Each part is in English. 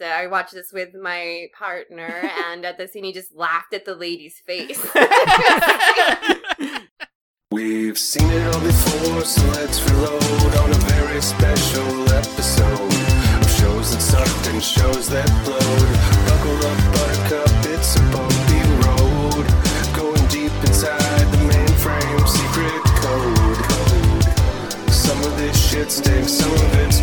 uh, I watched this with my partner, and at the scene, he just laughed at the lady's face. We've seen it all before, so let's reload on a very special episode of shows that sucked and shows that blowed. Buckle up, buttercup, it's a bumpy road. Going deep inside the mainframe secret code. Some of this shit stinks, some of it's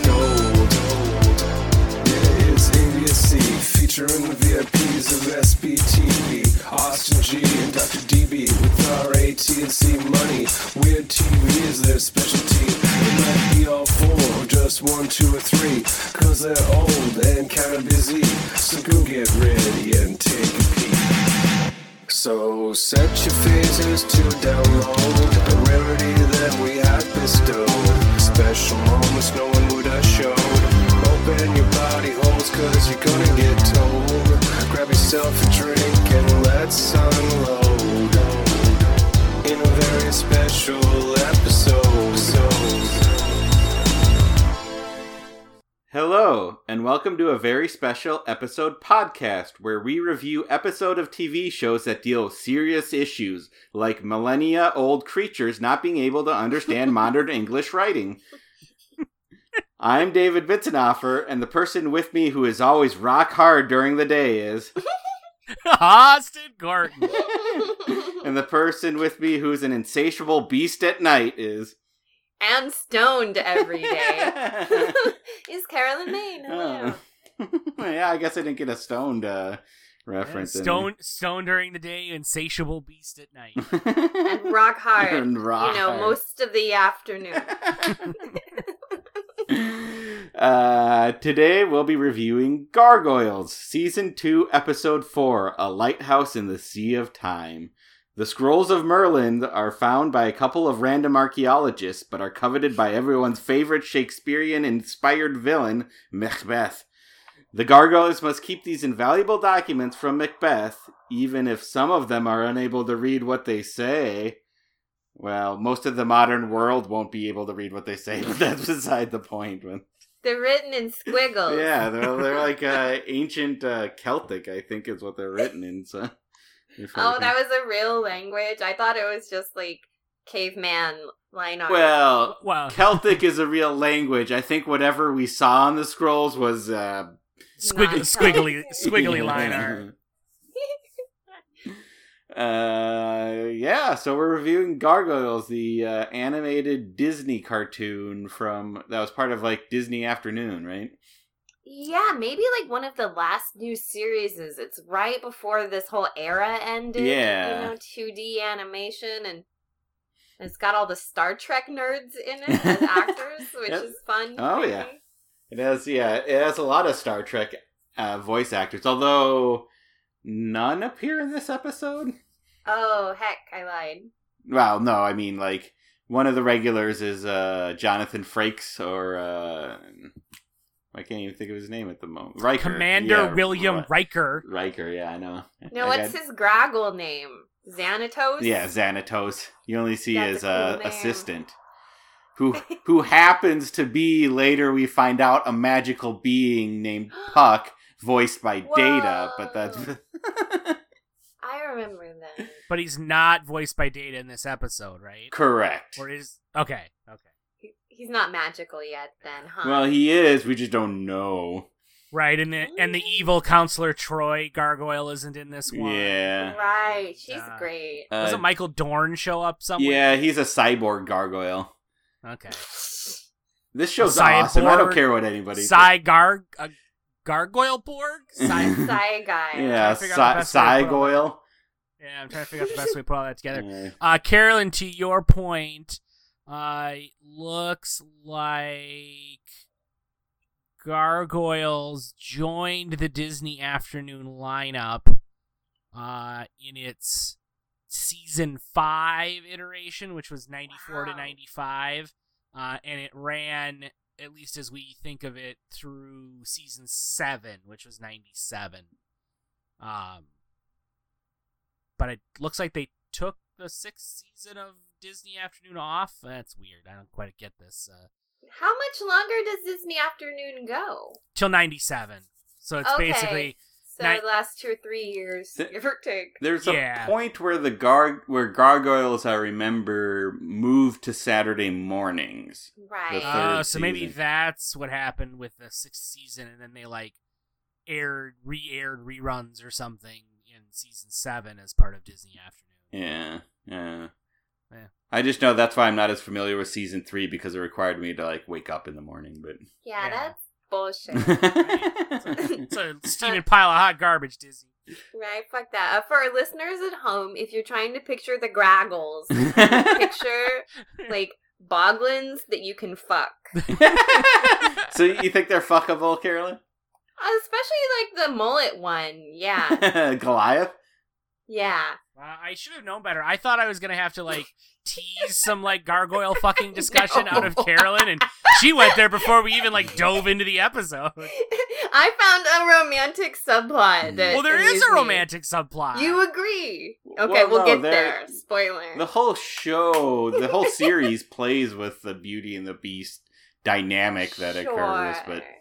featuring the VIPs of SBTV, Austin G and Dr. DB with our AT&C money. Weird TV is their specialty. It might be all four, or just one, two, or three, cause they're old and kinda busy. So go get ready and take a peek. So set your phasers to download a rarity that we have bestowed. Special moments no one would have showed. Open your holes cause you're gonna get told. Grab yourself a drink and let's unload. In a very special episode. Hello, and welcome to a very special episode podcast where we review episode of TV shows that deal with serious issues like millennia old creatures not being able to understand modern English writing. I'm David Bitzenhofer, and the person with me who is always rock hard during the day is. Austin Gordon. and the person with me who's an insatiable beast at night is. and stoned every day is Carolyn Maine. Hello. Oh. yeah, I guess I didn't get a stoned uh, reference. in Stone, stone during the day, insatiable beast at night. And rock hard. And rock you know, hard. most of the afternoon. uh, today we'll be reviewing Gargoyles, Season 2, Episode 4 A Lighthouse in the Sea of Time. The scrolls of Merlin are found by a couple of random archaeologists, but are coveted by everyone's favorite Shakespearean inspired villain, Macbeth. The gargoyles must keep these invaluable documents from Macbeth, even if some of them are unable to read what they say. Well, most of the modern world won't be able to read what they say, but that's beside the point. But They're written in squiggles. yeah, they're, they're like uh, ancient uh, Celtic, I think, is what they're written in. So, Oh, that was a real language. I thought it was just like caveman line art. well. Well, Celtic is a real language. I think whatever we saw on the scrolls was uh, squig- Not squiggly, squiggly line art. Uh, yeah. So we're reviewing Gargoyles, the uh, animated Disney cartoon from that was part of like Disney Afternoon, right? yeah, maybe like one of the last new series. It's right before this whole era ended. Yeah. You know, 2D animation and it's got all the Star Trek nerds in it as actors, which Yep. is fun. Oh, yeah. It has, yeah, it has a lot of Star Trek uh, voice actors, although none appear in this episode. Oh, heck, I lied. Well, no, I mean like one of the regulars is uh, Jonathan Frakes, or uh, I can't even think of his name at the moment. Riker, Commander Yeah, William Ri- Riker. Riker. Yeah, I know. No, I what's got- his Graggle name? Xanatos? Yeah, Xanatos. You only see That's his a cool uh, assistant, who who happens to be later we find out a magical being named Puck, voiced by Data. But that's I remember that. But he's not voiced by Data in this episode, right? correct. Or is okay, okay, He- He's not magical yet, then, huh? Well, he is. We just don't know. right? And the and the evil counselor Troi Gargoyle isn't in this one. Yeah. right. She's Uh, great. Uh, Doesn't Michael Dorn show up somewhere? yeah, he's a cyborg gargoyle. Okay. This show's A awesome. I don't care what anybody. says. Cy Gar a Gargoyle Borg? Cy- guy. yeah, trying to yeah, I'm trying to figure out the best way to put all that together. Uh, Carolyn, to your point, uh, looks like Gargoyles joined the Disney Afternoon lineup uh, in its season five iteration, which was 94 to 95. Uh, and it ran, at least as we think of it, through season seven, which was 97. Um, but it looks like they took the sixth season of Disney Afternoon off. That's weird. I don't quite get this. Uh, How much longer does Disney Afternoon go? till 97. So it's Okay. basically So Ni- the last two or three years, Th- give or take. There's Yeah. a point where the gar where gargoyles, I remember, moved to Saturday mornings. Right. The uh, third so maybe that's what happened with the sixth season, and then they like aired re-aired reruns or something in season seven as part of Disney Afternoon. Yeah, yeah. Yeah. I just know that's why I'm not as familiar with season three because it required me to like wake up in the morning. But yeah, Yeah. that's bullshit. It's a steaming pile of hot garbage, Disney. right, fuck that. Uh, for our listeners at home, if you're trying to picture the graggles, picture like boglins that you can fuck. so you think they're fuckable, Carolyn? Especially like the mullet one. Yeah. Goliath? Yeah. Uh, I should have known better. I thought I was gonna have to like tease some like gargoyle fucking discussion out of Carolyn, and she went there before we even like dove into the episode. I found a romantic subplot. That Well, there is amused a me. romantic subplot. You agree? Okay, Well, we'll no, get there- there. Spoiler. The whole show, the whole series plays with the Beauty and the Beast dynamic that occurs, but Yeah.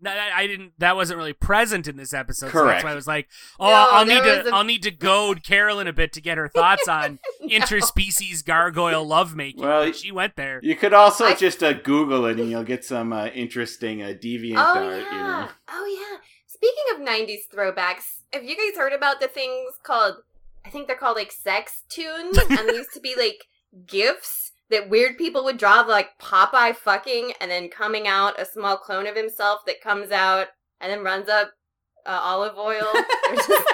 No, I I didn't. That wasn't really present in this episode. So Correct. that's why I was like, "Oh, No, I'll need to. a- I'll need to goad Carolyn a bit to get her thoughts on interspecies gargoyle lovemaking." Well, But she went there. you could also I- just uh, Google it and you'll get some uh, interesting uh, deviant Oh art. yeah. You know? Oh yeah. Speaking of '90s throwbacks, have you guys heard about the things called? I think they're called like sex tunes, and they used to be like gifs that weird people would draw, like Popeye fucking, and then coming out a small clone of himself that comes out and then runs up uh, olive oil.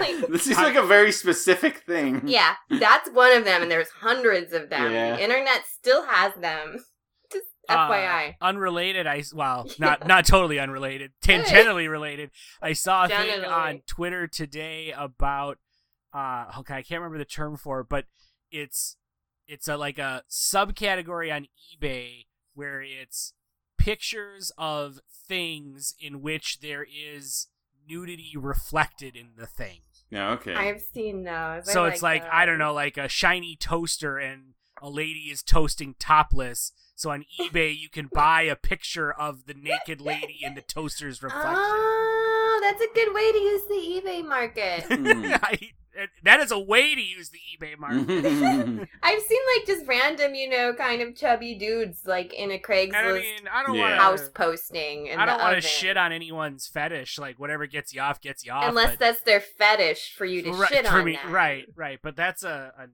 Like This is like a very specific thing. Yeah, that's one of them, and there's hundreds of them. Yeah. The internet still has them. Just Uh, FYI. unrelated, I well, not not totally unrelated, tangentially related. I saw a thing on Twitter today about uh okay, I can't remember the term for it, but it's it's a like a subcategory on eBay where it's pictures of things in which there is nudity reflected in the thing. Yeah, okay. I've seen those. I So it's like I don't know, like a shiny toaster and a lady is toasting topless. So on eBay you can buy a picture of the naked lady in the toaster's reflection. Oh, that's a good way to use the eBay market. Hmm. I, that is a way to use the eBay market. I've seen like just random, you know, kind of chubby dudes like in a Craigslist I mean, I don't Yeah. want house posting. In I don't want want to shit on anyone's fetish. Like whatever gets you off, gets you off. unless but- that's their fetish for you to right, shit for on me, them. right, right. But that's a an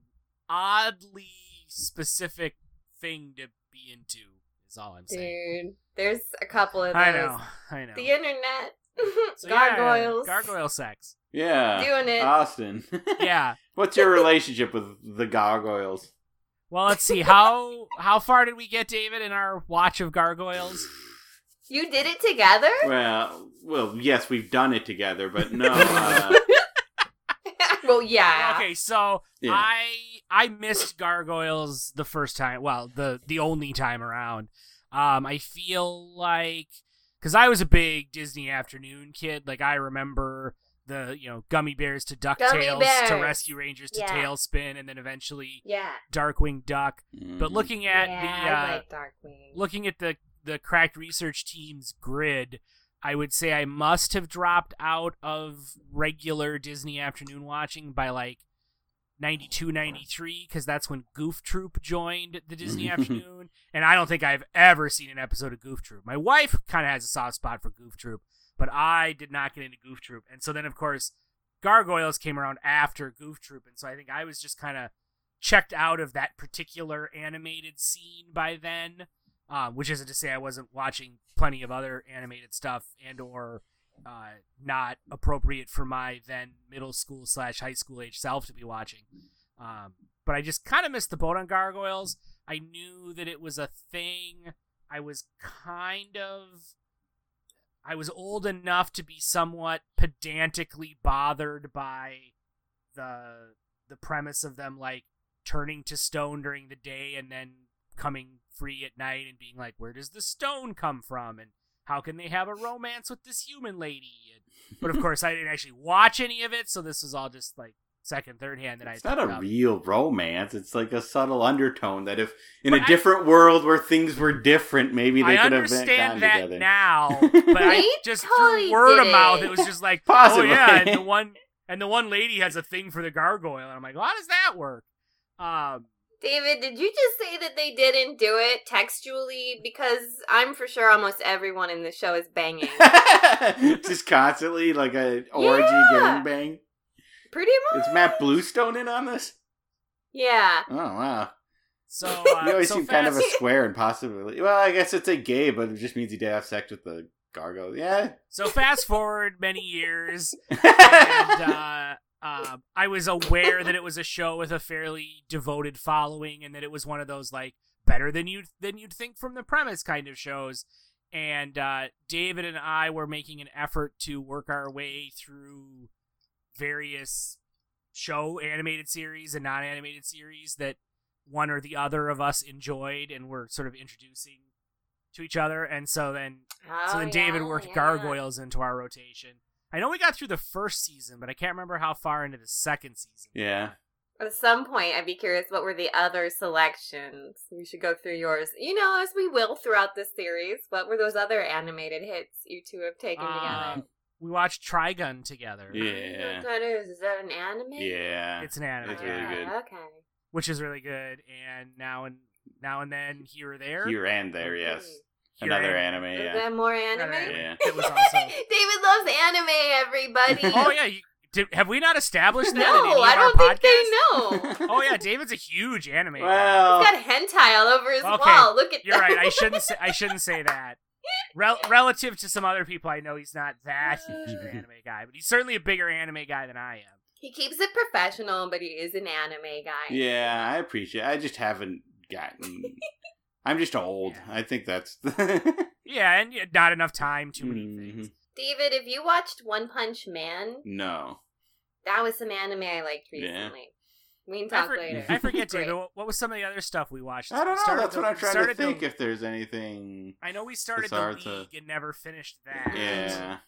oddly specific thing to be into. Is all I'm saying. Dude, there's a couple of those. I know, I know. The internet. So, yeah, Gargoyles. gargoyle sex. yeah. Doing it. Austin. Yeah. What's your relationship with the gargoyles? Well, let's see how how far did we get, David, in our watch of gargoyles? You did it together? Well, well, yes, we've done it together, but no. Uh, well, yeah. Okay, so Yeah. I I missed gargoyles the first time. Well, the the only time around. Um, I feel like because I was a big Disney afternoon kid. Like I remember the you know Gummi Bears to Gummy Ducktales to Rescue Rangers to Yeah. TaleSpin, and then eventually Yeah. Darkwing Duck. But mm, looking at yeah, the I uh, like Darkwing. looking at the the cracked research team's grid, I would say I must have dropped out of regular Disney afternoon watching by like 92 93 because that's when Goof Troop joined the Disney afternoon and I don't think I've ever seen an episode of Goof Troop. My wife kind of has a soft spot for Goof Troop, but I did not get into Goof Troop. And so then of course Gargoyles came around after Goof Troop and so I think I was just kind of checked out of that particular animated scene by then um, which isn't to say I wasn't watching plenty of other animated stuff and or uh, not appropriate for my then middle school slash high school age self to be watching. Um, but I just kind of missed the boat on Gargoyles. I knew that it was a thing. I was kind of. I was old enough to be somewhat pedantically bothered by the the premise of them like turning to stone during the day and then coming free at night and being like, where does the stone come from? And how can they have a romance with this human lady? And, but of course, I didn't actually watch any of it, so this was all just like second, third hand that I It's not a up. real romance. It's like a subtle undertone that if in But a I- different world where things were different, maybe they I could have been understand gone that together. now, but I just totally through word of mouth, it. it was just like, Possibly. oh yeah, and the one and the one lady has a thing for the gargoyle, and I'm like, well, how does that work? Um, David, did you just say that they didn't do it textually? Because I'm for sure almost everyone in the show is banging. Just constantly like a orgy Yeah. gangbang. Pretty much. Is Matt Bluestone in on this? Yeah. Oh wow. so uh, You always so seem fast, kind of a square and possibly. Well, I guess it's a gay, but it just means he did have sex with the gargoyle. Yeah. so fast forward many years, and uh, um, I was aware that it was a show with a fairly devoted following, and that it was one of those like better than you than you'd think from the premise kind of shows. And uh, David and I were making an effort to work our way through various show animated series and non-animated series that one or the other of us enjoyed and were sort of introducing to each other. And so then so Oh, then David worked yeah. gargoyles into our rotation. I know we got through the first season, but I can't remember how far into the second season. yeah. At some point, I'd be curious what were the other selections. We should go through yours. You know, as we will throughout this series. What were those other animated hits you two have taken Uh, together? we watched Trigun together, Yeah. I don't know what that is. Is that an anime? Yeah. It's an anime, It's really good. Okay. which is really good. And now and now and then here or there, Here and there, yes. Here Another and- anime, Is yeah. that more anime? Another. Yeah. It was also. David loves anime, everybody. oh yeah, you, did, have we not established that? in any No, of I don't think podcasts? they know. Oh yeah, David's a huge anime. guy. Well, He's got hentai all over his Okay, wall. Look at You're that. right. I shouldn't. Say, I shouldn't say that. Rel- relative to some other people I know, he's not that uh. huge of an anime guy, but he's certainly a bigger anime guy than I am. He keeps it professional, but he is an anime guy. yeah, I appreciate. It. I just haven't gotten. I'm just old. Yeah. I think that's. Yeah, and not enough time, too many Mhm. things. David, if you watched One Punch Man, no. that was some anime I liked Yeah. recently. We can I, talk for- later. I forget, David. What, what was some of the other stuff we watched? I don't know. started That's the- what I'm trying to started the- think. If there's anything. I know we started the Bizarre league to- and never finished that. Yeah.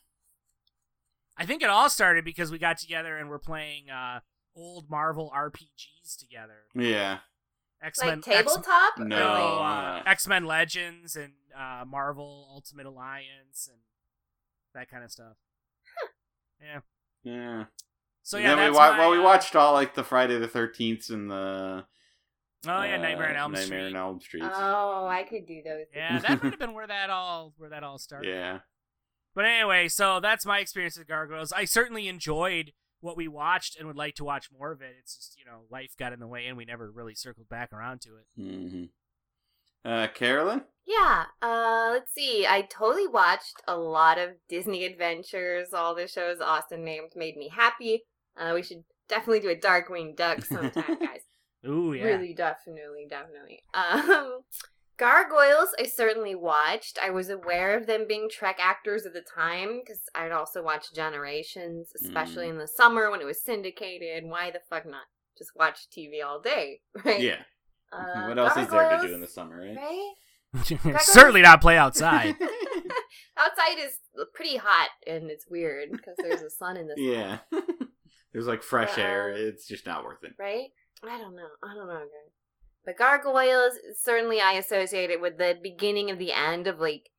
I think it all started because we got together and we're playing uh, old Marvel RPGs together. Yeah. X like Men, tabletop? No. Uh, X Men Legends and uh, Marvel Ultimate Alliance and that kind of stuff. Yeah. Yeah. So And yeah, then we wa- my, well, we uh, watched all like the Friday the Thirteenth and the. Oh yeah, uh, Nightmare on Elm Nightmare Street. Nightmare on Elm Street. Oh, I could do those. Yeah, that would have been where that all where that all started. yeah. But anyway, so that's my experience with Gargoyles. I certainly enjoyed what we watched and would like to watch more of it. It's just you know life got in the way and we never really circled back around to it. hmm Uh, Carolyn. Yeah, uh, let's see. I totally watched a lot of Disney adventures. All the shows Austin named made me happy. Uh, we should definitely do a Darkwing Duck sometime, guys. Ooh yeah. Really, definitely, definitely. Um, Gargoyles, I certainly watched. I was aware of them being Trek actors at the time because I'd also watched Generations, especially Mm. in the summer when it was syndicated. Why the fuck not? Just watch TV all day, right? Yeah. Uh, what else is there to do in the summer, right? Right? certainly not play outside. Outside is pretty hot and it's weird because there's a sun in the sky, yeah. There's like fresh air. Uh, It's just not worth it. right? I don't know. I don't know, guys. But gargoyles, certainly I associate it with the beginning of the end of like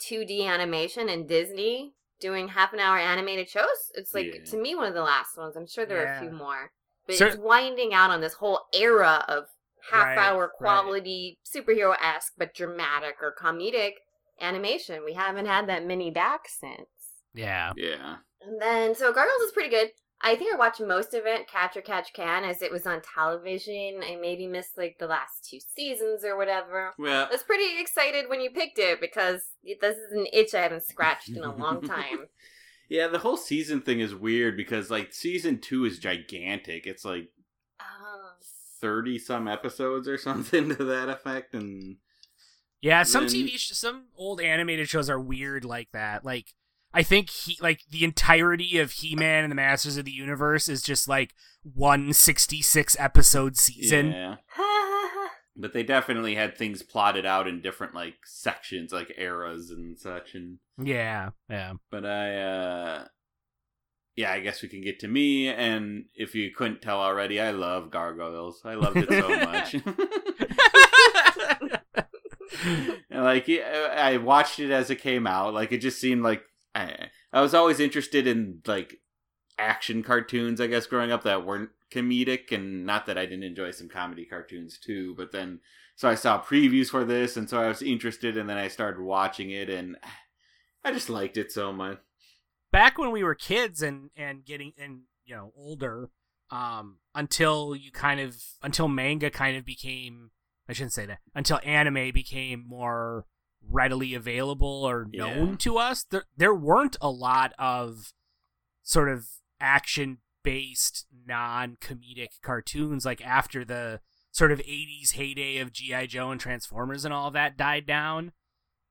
2D animation and Disney doing half an hour animated shows. It's like, Yeah. to me, one of the last ones. I'm sure there are a few more. But Cer- it's winding out on this whole era of half Right, hour right. quality, superhero esque, but dramatic or comedic animation. We haven't had that many back since. yeah. Yeah. And then, so Gargoyles is pretty good. I think I watched most of it, Catch or Catch Can, as it was on television. I maybe missed like the last two seasons or whatever. Yeah. I was pretty excited when you picked it because this is an itch I haven't scratched in a long time. yeah, the whole season thing is weird because like season two is gigantic. It's like Oh. thirty some episodes or something to that effect, and Yeah, some Then- TV, sh- some old animated shows are weird like that. Like, I think he, like the entirety of He Man and the Masters of the Universe is just like one sixty-six episode season. yeah. But they definitely had things plotted out in different like sections, like eras and such, and Yeah, yeah. but I uh yeah, I guess we can get to me. And if you couldn't tell already, I love gargoyles. I loved it so much. And, like I watched it as it came out. Like it just seemed like I, I was always interested in like action cartoons. I guess growing up that weren't comedic, and not that I didn't enjoy some comedy cartoons too. But then so I saw previews for this, and so I was interested, and then I started watching it, and I just liked it so much. Back when we were kids and and getting and you know older, um, until you kind of until manga kind of became I shouldn't say that until anime became more readily available or known Yeah. to us. There there weren't a lot of sort of action based non comedic cartoons like after the sort of 80s heyday of GI Joe and Transformers and all of that died down.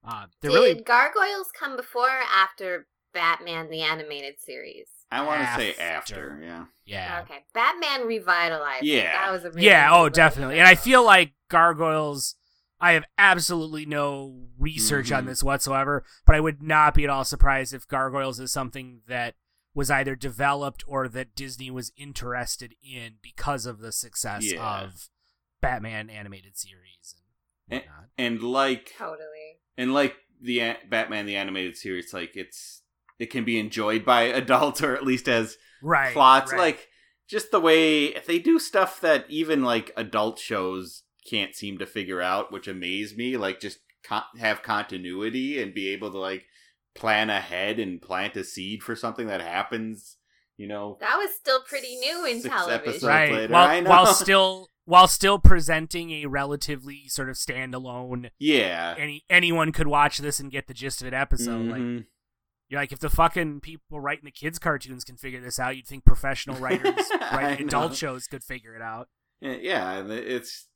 Uh, there Did really Gargoyles come before or after Batman the animated series? I want to say After. after, yeah. yeah. Okay, Batman revitalized. Yeah. that was a really Yeah, oh, definitely. And I feel like Gargoyles, I have absolutely no research on Mhm. this whatsoever, but I would not be at all surprised if Gargoyles is something that was either developed or that Disney was interested in because of the success Yeah. of Batman animated series and whatnot. And like totally. and like the a- Batman the animated series, like it's it can be enjoyed by adults or at least as Right. plots. right. Like just the way they do stuff that even like adult shows can't seem to figure out, which amaze me. Like just con- have continuity and be able to like plan ahead and plant a seed for something that happens. You know, That was still pretty new in Six television. right. later, While, I know. while still while still presenting a relatively sort of standalone yeah. any anyone could watch this and get the gist of it episode. Like Mhm. You're like, if the fucking people writing the kids' cartoons can figure this out, you'd think professional writers writing adult know. shows could figure it out. Yeah and it's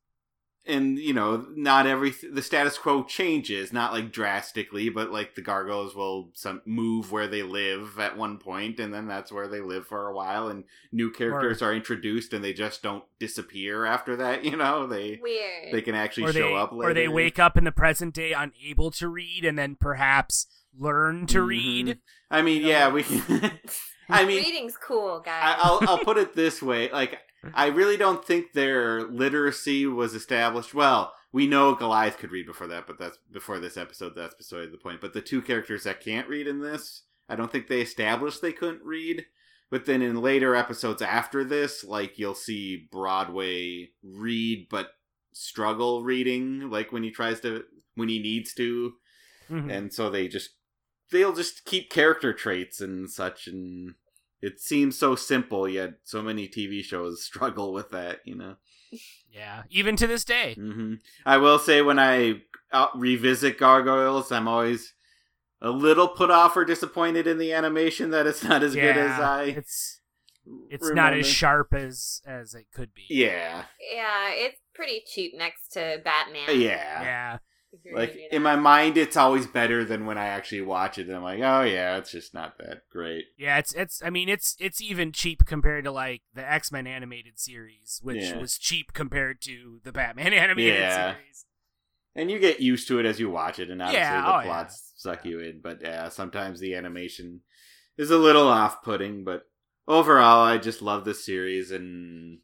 and you know not every the status quo changes not like drastically but like the gargoyles will some move where they live at one point and then that's where they live for a while and new characters are introduced and they just don't disappear after that you know they Weird. they can actually Or show they, up later or they wake up in the present day unable to read and then perhaps learn to Mhm. read. i mean You yeah we i mean Reading's cool, guys. I, I'll I'll put it this way: like I really don't think their literacy was established. Well, we know Goliath could read before that, but that's before this episode. That's beside the point. But the two characters that can't read in this, I don't think they established they couldn't read. But then in later episodes after this, like you'll see Broadway read but struggle reading, like when he tries to when he needs to, Mhm. and so they just they'll just keep character traits and such and it seems so simple yet so many tv shows struggle with that you know Yeah, even to this day. hmm i will say when i uh, revisit gargoyles i'm always a little put off or disappointed in the animation that it's not as good as i It's it's not as sharp as as it could be. yeah yeah, it's pretty cheap next to Batman. yeah Yeah. If you're like in my mind it's always better than when i actually watch it and i'm like oh yeah it's just not that great Yeah, it's it's I mean it's it's even cheap compared to like the X-Men animated series, which Yeah. was cheap compared to the Batman animated Yeah. series. and you get used to it as you watch it and obviously Yeah, the oh, yeah. plots suck you in but yeah sometimes the animation is a little off-putting but overall i just love the series and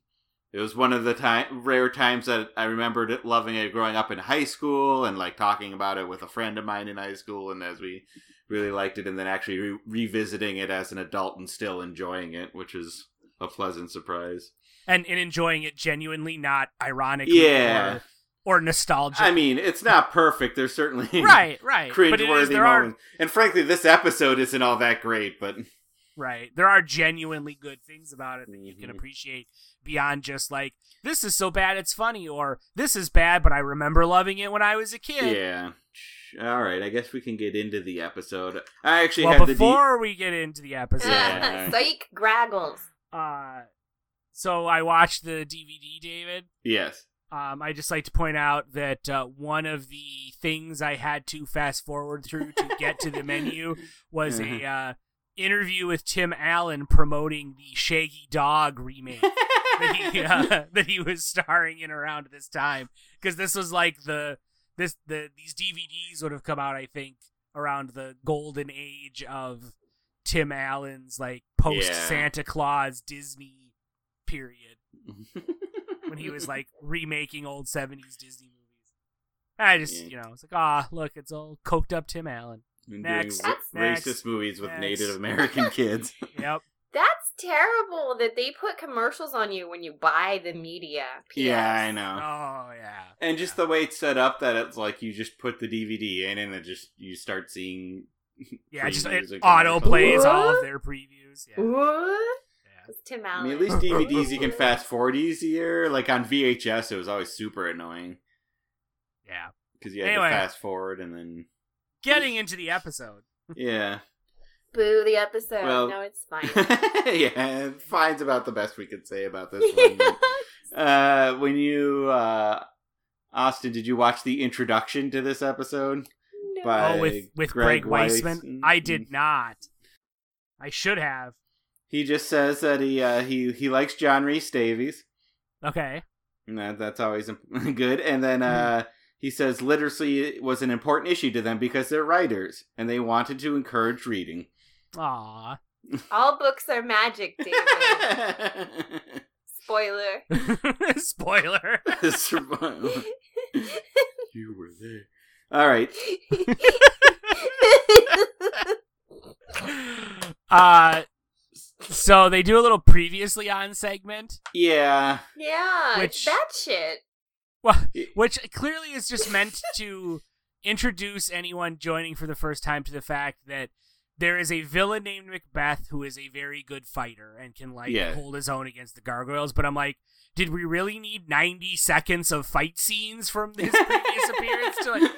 it was one of the time rare times that i remembered it, loving it growing up in high school and like talking about it with a friend of mine in high school and as we really liked it and then actually re- revisiting it as an adult and still enjoying it which is a pleasant surprise And and enjoying it genuinely, not ironically Yeah. or, or nostalgic. i mean it's not perfect there's certainly right, right. But it is, cringeworthy there are moments. And frankly, this episode isn't all that great, but right. There are genuinely good things about it that you can Mhm. appreciate beyond just like this is so bad it's funny or this is bad but I remember loving it when I was a kid. yeah. All right, I guess we can get into the episode. I actually Well, had the before we get into the episode, Yeah. Psych Graggles. uh, so I watched the DVD, David. Yes. Um, I just like to point out that uh, one of the things I had to fast forward through to get to the menu was a uh, interview with Tim Allen promoting the Shaggy Dog remake that he uh, that he was starring in around this time because this was like the this the these DVDs would have come out I think around the golden age of Tim Allen's like post. Santa Clause Disney period when he was like remaking old seventies Disney movies. I just Yeah. you know it's like ah look it's all coked up Tim Allen. And Next. doing Next. racist movies with Next. Native American kids. Yep. That's terrible that they put commercials on you when you buy the media. yeah, I know. Oh yeah. And just the way it's set up that it's like you just put the DVD in and it just you start seeing Yeah, just it auto commercials. plays all of their previews. Yeah. What? yeah. It's Tim I Allen. mean, at least DVDs you can fast forward easier. Like on VHS, it was always super annoying Yeah. because you had Anyway. to fast forward and then Getting into the episode. yeah, Boo the episode. Well- no, it's fine. yeah. Fine's about the best we could say about this one. uh, when you uh, Austin, did you watch the introduction to this episode? No. By oh, with with Greg Greg, Weiss Weisman. and- I did not. I should have. He just says that he uh, he he likes John Rhys-Davies. Okay. And that, that's always good. And then uh, he says literacy was an important issue to them because they're writers and they wanted to encourage reading. Aw. All books are magic, David. Spoiler. Spoiler. you were there. All right. uh so they do a little previously on segment, Yeah. yeah, Which- that shit. Well, which clearly is just meant to introduce anyone joining for the first time to the fact that there is a villain named Macbeth who is a very good fighter and can like Yeah. hold his own against the gargoyles. But I'm like, did we really need 90 seconds of fight scenes from his previous appearance to like?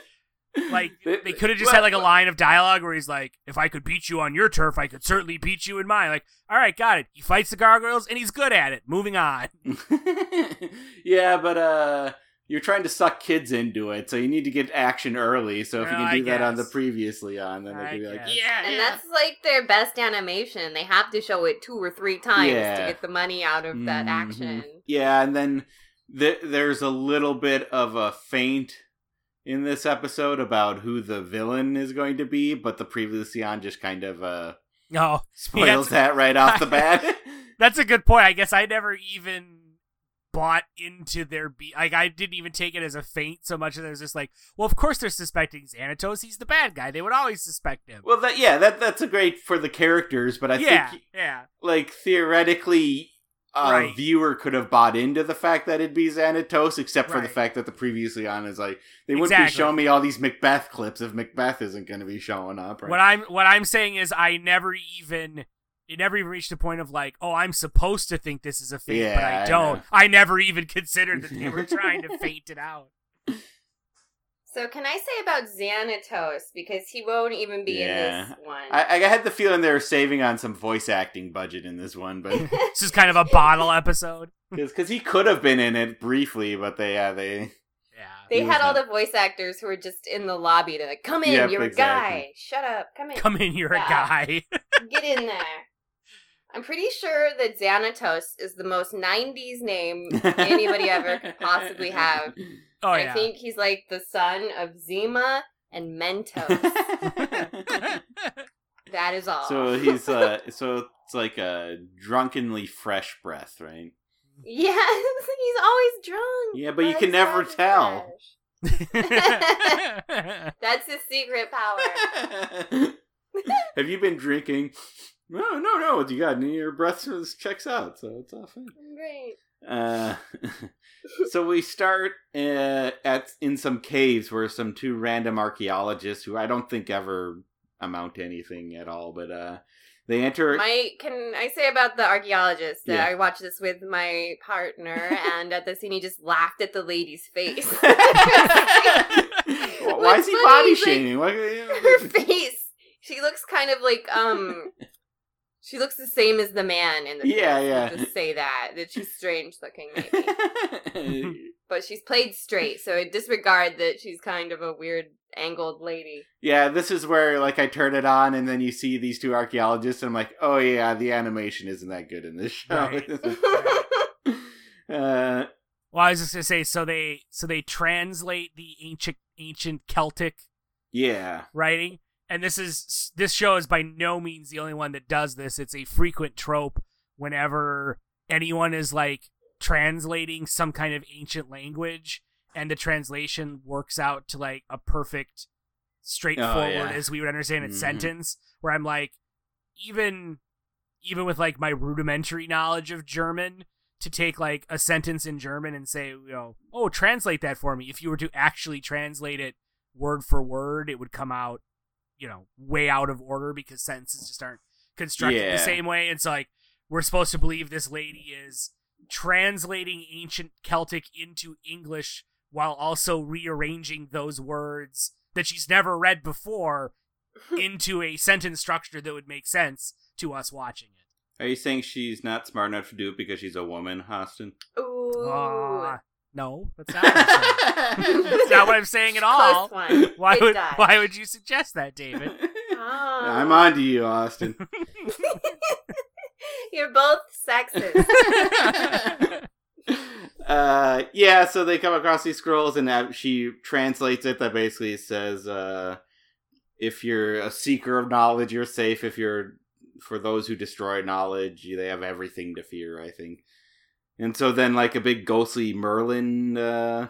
Like they could have just had like a line of dialogue where he's like, "If I could beat you on your turf, I could certainly beat you in mine." Like, all right, got it. He fights the gargoyles and he's good at it. Moving on. yeah, but uh you're trying to suck kids into it, so you need to get action early. So if you Well, can I do that on the previously on, then they I can be like, guess. yeah, And yeah. that's like their best animation. They have to show it two or three times Yeah. to get the money out of that Mhm. action. Yeah, and then th- there's a little bit of a faint in this episode about who the villain is going to be, but the previously on just kind of uh No, spoils that right off the bat. that's a good point. I guess I never even bought into their be like I didn't even take it as a feint so much as I was just like, well, of course they're suspecting Xanatos. He's the bad guy. They would always suspect him. well, that yeah, that that's a great for the characters, but I yeah, think yeah, like theoretically a Right. viewer could have bought into the fact that it'd be Xanatos, except for the fact that the previously on is like they wouldn't Exactly. be showing me all these Macbeth clips if Macbeth isn't going to be showing up. Right? What I'm what I'm saying is I never even it never even reached the point of like, oh, I'm supposed to think this is a feint, but Yeah, I I don't. know. I, never even considered that they were trying to feint it out. So can I say about Xanatos because he won't even be Yeah. in this one. I, I had the feeling they were saving on some voice acting budget in this one, but This is kind of a bottle episode. because he could have been in it briefly, but they yeah they Yeah. they had all the voice actors who were just in the lobby to like, come in, Yep, you're a guy. Shut up, come in, Come in, you're Yeah. a guy. get in there. I'm pretty sure that Xanatos is the most '90s name anybody ever could possibly have. Oh I think he's like the son of Zima and Mentos. that is all. so he's uh so it's like a drunkenly fresh breath, right? yes, he's always drunk. Yeah, but you can never so tell. That's his secret power. Have you been drinking? No, no, no. You got your breath checks out, so it's all fine. Great. Uh, so we start uh, at in some caves where some two random archaeologists who I don't think ever amount to anything at all, but uh, they enter. My can I say about the archaeologist that Yeah. I watched this with my partner, and at the scene he just laughed at the lady's face. Why is he funny body is, like, shaming? Her face. She looks kind of like um. She looks the same as the man in the Yeah, face. yeah. Just say that that she's strange looking, maybe, but she's played straight, so disregard that she's kind of a weird angled lady. yeah, this is where like I turn it on and then you see these two archaeologists and I'm like, oh yeah, the animation isn't that good in this show. Right. uh, well, I was just gonna say, so they so they translate the ancient ancient Celtic yeah. writing, and this is this show is by no means the only one that does this. It's a frequent trope whenever anyone is like translating some kind of ancient language and the translation works out to like a perfect straightforward yeah. as we would understand it Mhm. sentence where I'm like even even with like my rudimentary knowledge of German to take like a sentence in German and say, you know, oh, translate that for me. If you were to actually translate it word for word, it would come out, you know, way out of order because sentences just aren't constructed Yeah. the same way. It's like we're supposed to believe this lady is translating ancient Celtic into English while also rearranging those words that she's never read before into a sentence structure that would make sense to us watching it. Are you saying she's not smart enough to do it because she's a woman, Austin? Ooh. Ah, no, that's not what I'm saying. That's not what I'm saying at all. Close one. Why Good would dodge. why would you suggest that, David? Oh. I'm on to you, Austin. You're both sexist. uh, yeah, so they come across these scrolls, and that she translates it. That basically says, uh, "If you're a seeker of knowledge, you're safe. If you're for those who destroy knowledge, they have everything to fear." I think. And so then, like a big ghostly Merlin uh,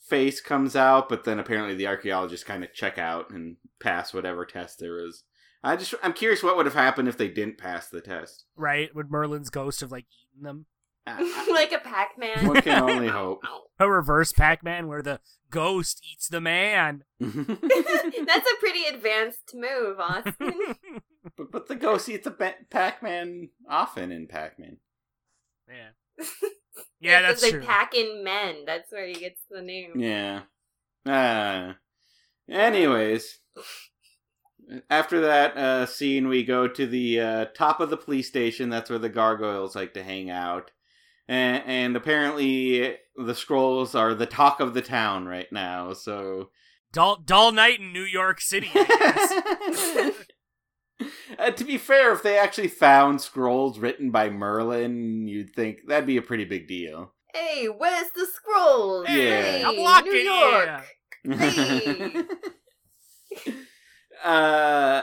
face comes out, but then apparently the archaeologists kind of check out and pass whatever test there is. I just, I'm curious what would have happened if they didn't pass the test. right? Would Merlin's ghost have like eaten them? Like a Pac-Man. One can only hope. A reverse Pac-Man where the ghost eats the man. That's a pretty advanced move, Austin. but, but the ghost eats the ba- Pac-Man often in Pac-Man. yeah. Yeah, that's they true. pack in men. That's where he gets the name. Yeah. Uh, anyways, after that uh, scene, we go to the uh, top of the police station. That's where the gargoyles like to hang out. And, and apparently, the scrolls are the talk of the town right now. So, Dull, dull night in New York City. I guess. uh, to be fair, if they actually found scrolls written by Merlin, you'd think that'd be a pretty big deal. Hey, where's the scrolls? Yeah. Hey, I'm walking New York. here. Hey. uh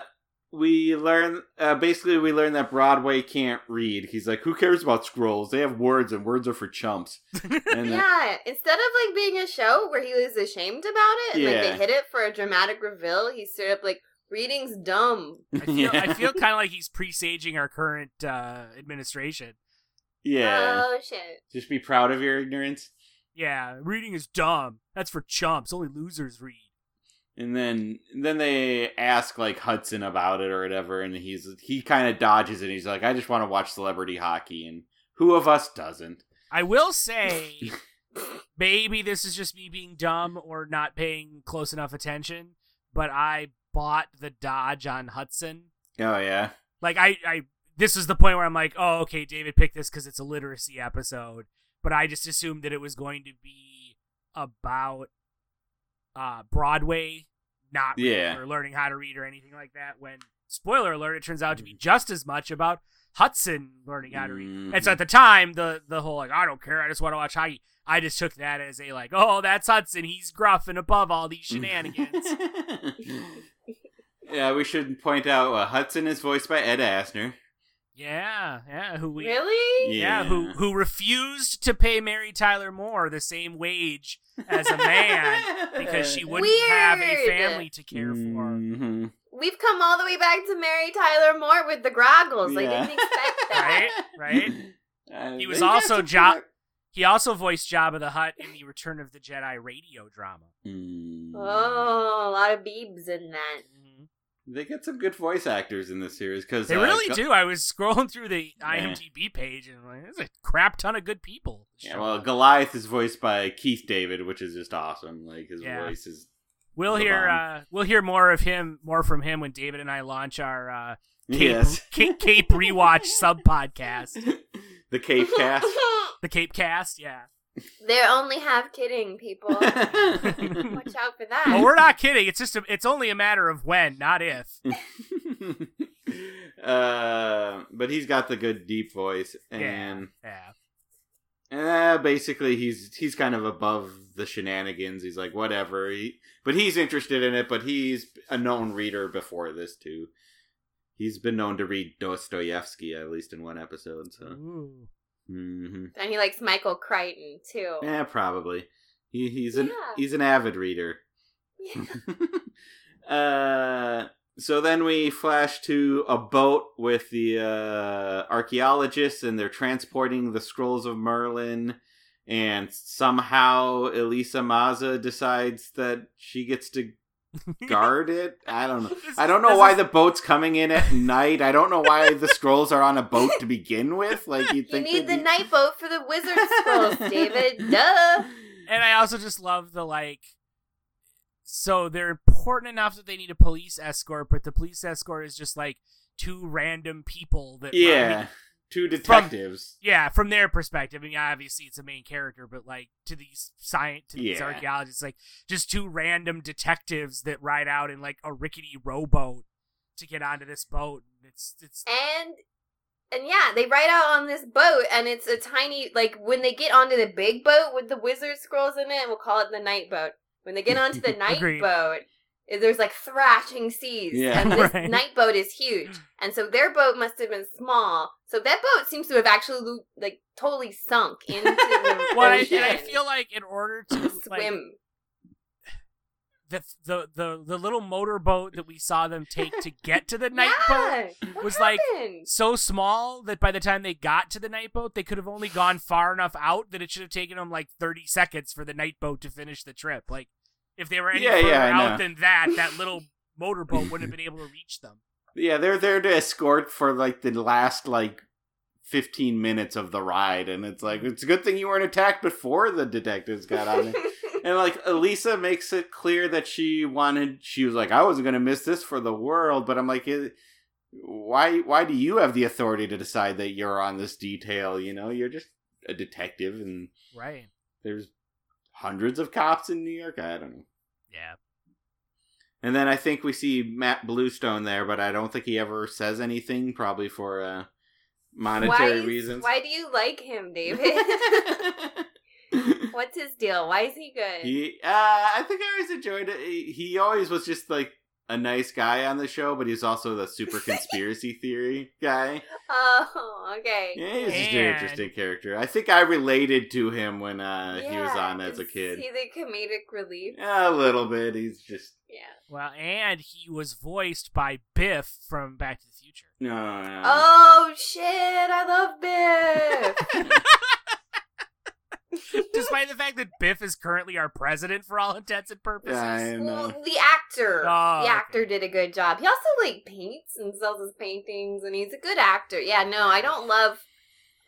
we learn uh basically we learn that broadway can't read he's like who cares about scrolls they have words and words are for chumps and uh, Yeah, instead of like being a show where he was ashamed about it, and like they hit it for a dramatic reveal, he's straight up like, reading's dumb. I feel, I feel kind of like he's presaging our current uh, administration. yeah Oh shit. just be proud of your ignorance Yeah, reading is dumb. That's for chumps. Only losers read. and then then they ask like hudson about it or whatever and he's he kind of dodges it he's like i just want to watch celebrity hockey and who of us doesn't I will say, maybe this is just me being dumb or not paying close enough attention, but I bought the Dodge on Hudson. oh yeah Like I, I this is the point where I'm like, oh, okay, David picked this because it's a literacy episode, but I just assumed that it was going to be about uh Broadway, not Yeah. or learning how to read or anything like that. When spoiler alert, it turns out to be mm. just as much about Hudson learning how to read. Mm-hmm. And so at the time, the the whole like I don't care, I just want to watch hockey. I just took that as a like, oh, that's Hudson. He's gruff and above all these mm-hmm. shenanigans. yeah, we should point out uh, Hudson is voiced by Ed Asner. yeah, yeah. Who we Really? Yeah, who who refused to pay Mary Tyler Moore the same wage as a man because she wouldn't have a family to care for. Mhm. We've come all the way back to Mary Tyler Moore with the groggles. I didn't expect that. Right? Right? Uh, He was also some Jo- He also voiced Jabba the Hutt in the Return of the Jedi radio drama. Mm. Oh, a lot of beebs in that. They get some good voice actors in this series because They uh, really do. I was scrolling through the Yeah. IMDb page and like, there's a crap ton of good people. Yeah, well, Goliath is voiced by Keith David, which is just awesome. Like his Yeah. voice is we'll hear uh, we'll hear more of him, more from him when David and I launch our uh, Cape, yes, Cape, Cape rewatch sub podcast, the Cape Cast. the Cape Cast. Yeah. They're only half kidding, people. Watch out for that. Oh, we're not kidding. It's just a, it's only a matter of when, not if. uh, but he's got the good deep voice, and Yeah. Eh, basically, he's he's kind of above the shenanigans. He's like whatever. He, but he's interested in it. But he's a known reader before this too. He's been known to read Dostoevsky at least in one episode. So, Ooh. Hmm And he likes Michael Crichton too. yeah, probably. He he's an Yeah. he's an avid reader. uh, so then we flash to a boat with the uh, archaeologists, and they're transporting the scrolls of Merlin. And somehow Elisa Maza decides that she gets to guard it. I don't know. I don't know why is- the boat's coming in at night. I don't know why the scrolls are on a boat to begin with. Like you'd You think need the be- night boat for the wizard scrolls, David. Duh. And I also just love the like. So they're important enough that they need a police escort, but the police escort is just like two random people that. I mean, Yeah, two detectives. yeah, from their perspective, I mean, obviously it's a main character, but like to these science, to these Yeah. archaeologists, like just two random detectives that ride out in like a rickety rowboat to get onto this boat. It's it's And and yeah, they ride out on this boat, and it's a tiny like when they get onto the big boat with the wizard scrolls in it, and we'll call it the night boat. When they get onto the night boat, there's like thrashing seas, Yeah. and this Right. night boat is huge, and so their boat must have been small. So that boat seems to have actually like totally sunk into the well, I, ocean. and I feel like in order to like swim. the the the the little motorboat that we saw them take to get to the night boat yeah. What was like- so small that by the time they got to the night boat, they could have only gone far enough out that it should have taken them like 30 seconds for the night boat to finish the trip. Like, if they were any Yeah, further yeah, out than that, that little motorboat wouldn't have been able to reach them. Yeah, they're there to escort for like the last like fifteen minutes of the ride, and it's like it's a good thing you weren't attacked before the detectives got on it. and like Elisa makes it clear that she wanted, she was like, I wasn't gonna miss this for the world, but I'm like, it, why? Why do you have the authority to decide that you're on this detail? You know, you're just a detective, and Right. there's hundreds of cops in New York. I don't know. Yeah. And then I think we see Matt Bluestone there, but I don't think he ever says anything, probably for uh, monetary why, reasons. Why do you like him, David? What's his deal? Why is he good? he, uh, I think I always enjoyed it. He, he always was just like a nice guy on the show, but he's also the super conspiracy theory guy. Oh, okay. Yeah, he's just an interesting character. I think I related to him when uh, he was on as a is kid. he the comedic relief? Yeah, a little bit. He's just Yeah. Well, and he was voiced by Biff from Back to the Future. no. no. Oh shit! I love Biff. Despite the fact that Biff is currently our president for all intents and purposes. Yeah, I well, the actor. Oh, the okay. actor did a good job. He also like paints and sells his paintings, and he's a good actor. Yeah, no, I don't love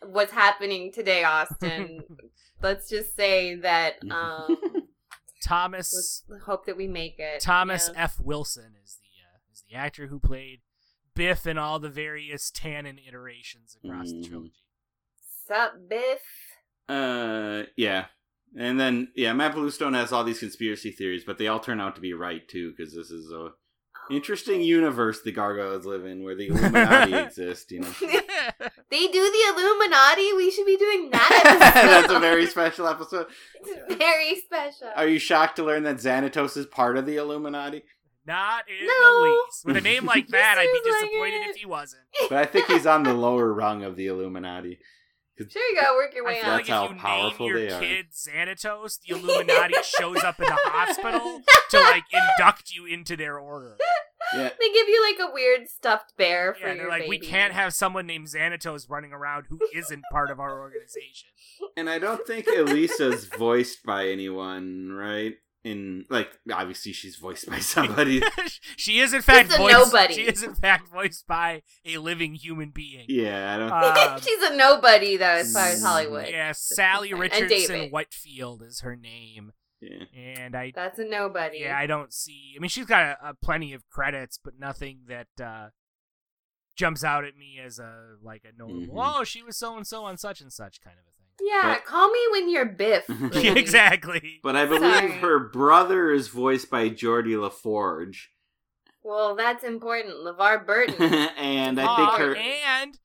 what's happening today, Austin. Let's just say that. Um, Thomas let's hope that we make it. Thomas Yeah. F. Wilson is the uh, is the actor who played Biff in all the various Tannen iterations across the Mhm. trilogy. Sup, Biff? Uh, yeah. And then, yeah, Matt Bluestone has all these conspiracy theories, but they all turn out to be right, too, because this is a interesting universe the gargoyles live in where the Illuminati exist, you know. They do the Illuminati. We should be doing that. That's a very special episode. It's very special. Are you shocked to learn that Xanatos is part of the Illuminati? Not in No. the least. With a name like that, I'd be seems like disappointed if he wasn't. But I think he's on the lower rung of the Illuminati. Sure, you gotta work your I way feel up. That's like how if you powerful name your they are. kid Xanatos, the Illuminati shows up in the hospital to like induct you into their order. Yeah. They give you like a weird stuffed bear for Yeah, your they're like, we can't have someone named Xanatos running around who isn't part of our organization. And I don't think Elisa's voiced by anyone, right? In like obviously she's voiced by somebody. she is in fact Just a voiced. nobody. She is in fact voiced by a living human being. yeah, I don't Um, She's a nobody though, as far as Mm, Hollywood. Yeah, Salli And Richardson David. Whitfield is her name, yeah. and I That's a nobody. yeah I don't see. I mean, she's got a, a plenty of credits, but nothing that uh, jumps out at me as a like a notable. Mhm. Oh, she was so and so on such and such kind of a thing. Yeah, But- call me when you're Biff. Yeah, Yeah, Ruby. exactly. But I believe Sorry. her brother is voiced by Geordi La Forge. Well, that's important. LeVar Burton. and I think Ah, her and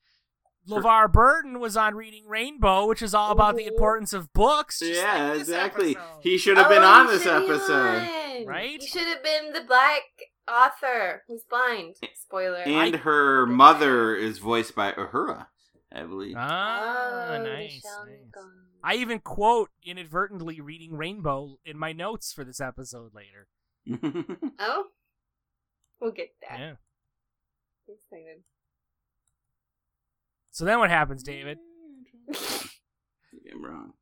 LeVar Burton was on Reading Rainbow, which is all about the importance of books. just yeah, like exactly. episode. He should have been Oh, on this episode. on. Right? He should have been the black author who's blind. Spoiler. And her mother is voiced by Uhura, I believe. Ah, Oh, nice. Nice. I even quote inadvertently reading Rainbow in my notes for this episode later. Oh, we'll get that. Yeah. Excited. So then what happens, David? I'm wrong.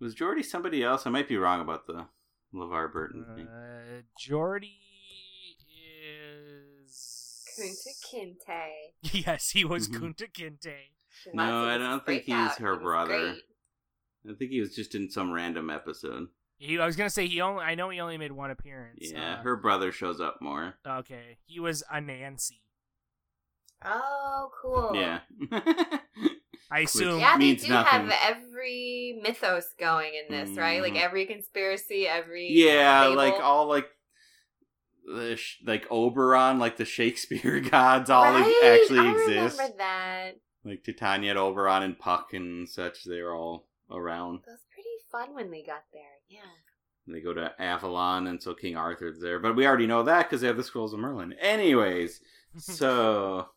Was Geordi somebody else? I might be wrong about the LeVar Burton thing. Uh, Geordi is. Kunta Kinte. Yes, he was Mhm. Kunta Kinte. No, I don't think breakout. he's her He brother. great. I think he was just in some random episode. He, I was gonna say he only. I know he only made one appearance. Yeah, uh, her brother shows up more. Okay, he was Anansi. Oh, cool. Yeah. I assume. Yeah, they Means do nothing. have every mythos going in this, right? Like Mhm. every conspiracy, every yeah, fable. like all like the sh- like Oberon, like the Shakespeare gods, all like, actually I exist. remember that. Like Titania, and Oberon, and Puck and such. They're all around. That was pretty fun when they got there. Yeah. They go to Avalon, and so King Arthur's there. But we already know that because they have the Scrolls of Merlin. Anyways, so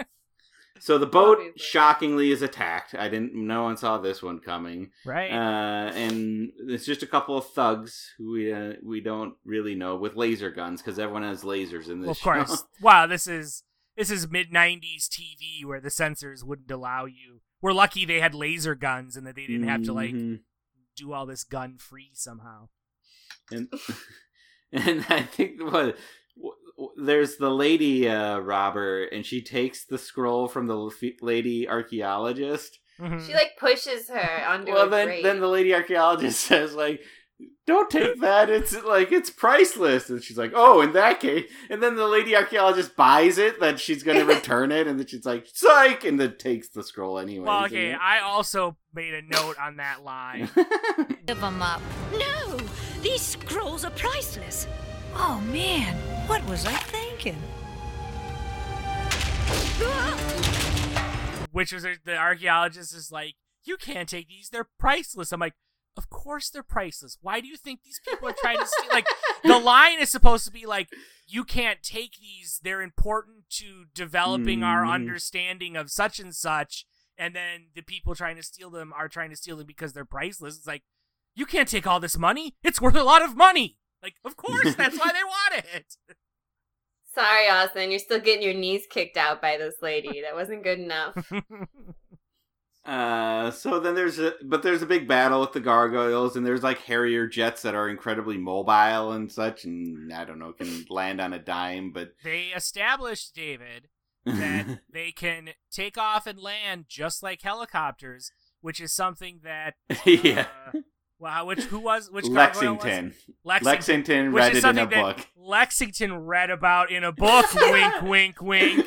so the boat Obviously. shockingly is attacked. I didn't. No one saw this one coming. right. Uh, and it's just a couple of thugs who we uh, we don't really know with laser guns because everyone has lasers in this. well, of show. course. wow, this is this is mid '90s TV where the censors wouldn't allow you. We're lucky they had laser guns and that they didn't have to like Mhm. do all this gun free somehow. and and I think what w- w- there's the lady uh, robber, and she takes the scroll from the lady archaeologist. Mhm. She like pushes her under well, a then grate. then the lady archaeologist says like. Don't take that. It's like it's priceless. And she's like, "Oh, in that case." And then the lady archaeologist buys it that she's going to return it, and then she's like, "Psych!" and then takes the scroll anyway. well, okay. I also made a note on that line. Give them up. No, these scrolls are priceless. Oh man, what was I thinking? which was the archaeologist is like, you can't take these; they're priceless. I'm like, of course they're priceless. Why do you think these people are trying to steal? Like, the line is supposed to be like, you can't take these; they're important to developing our Mhm. understanding of such and such. And then the people trying to steal them are trying to steal them because they're priceless. It's like, you can't take all this money; it's worth a lot of money. Like, of course, that's why they want it. Sorry, Austin, you're still getting your knees kicked out by this lady. That wasn't good enough. Uh, so then there's a but there's a big battle with the gargoyles, and there's like Harrier jets that are incredibly mobile and such, and I don't know can land on a dime, but they established David that they can take off and land just like helicopters, which is something that yeah, uh, wow, which who was which gargoyle was? Lexington. Lexington, Lexington read it in a book. Lexington read about in a book. wink, wink, wink.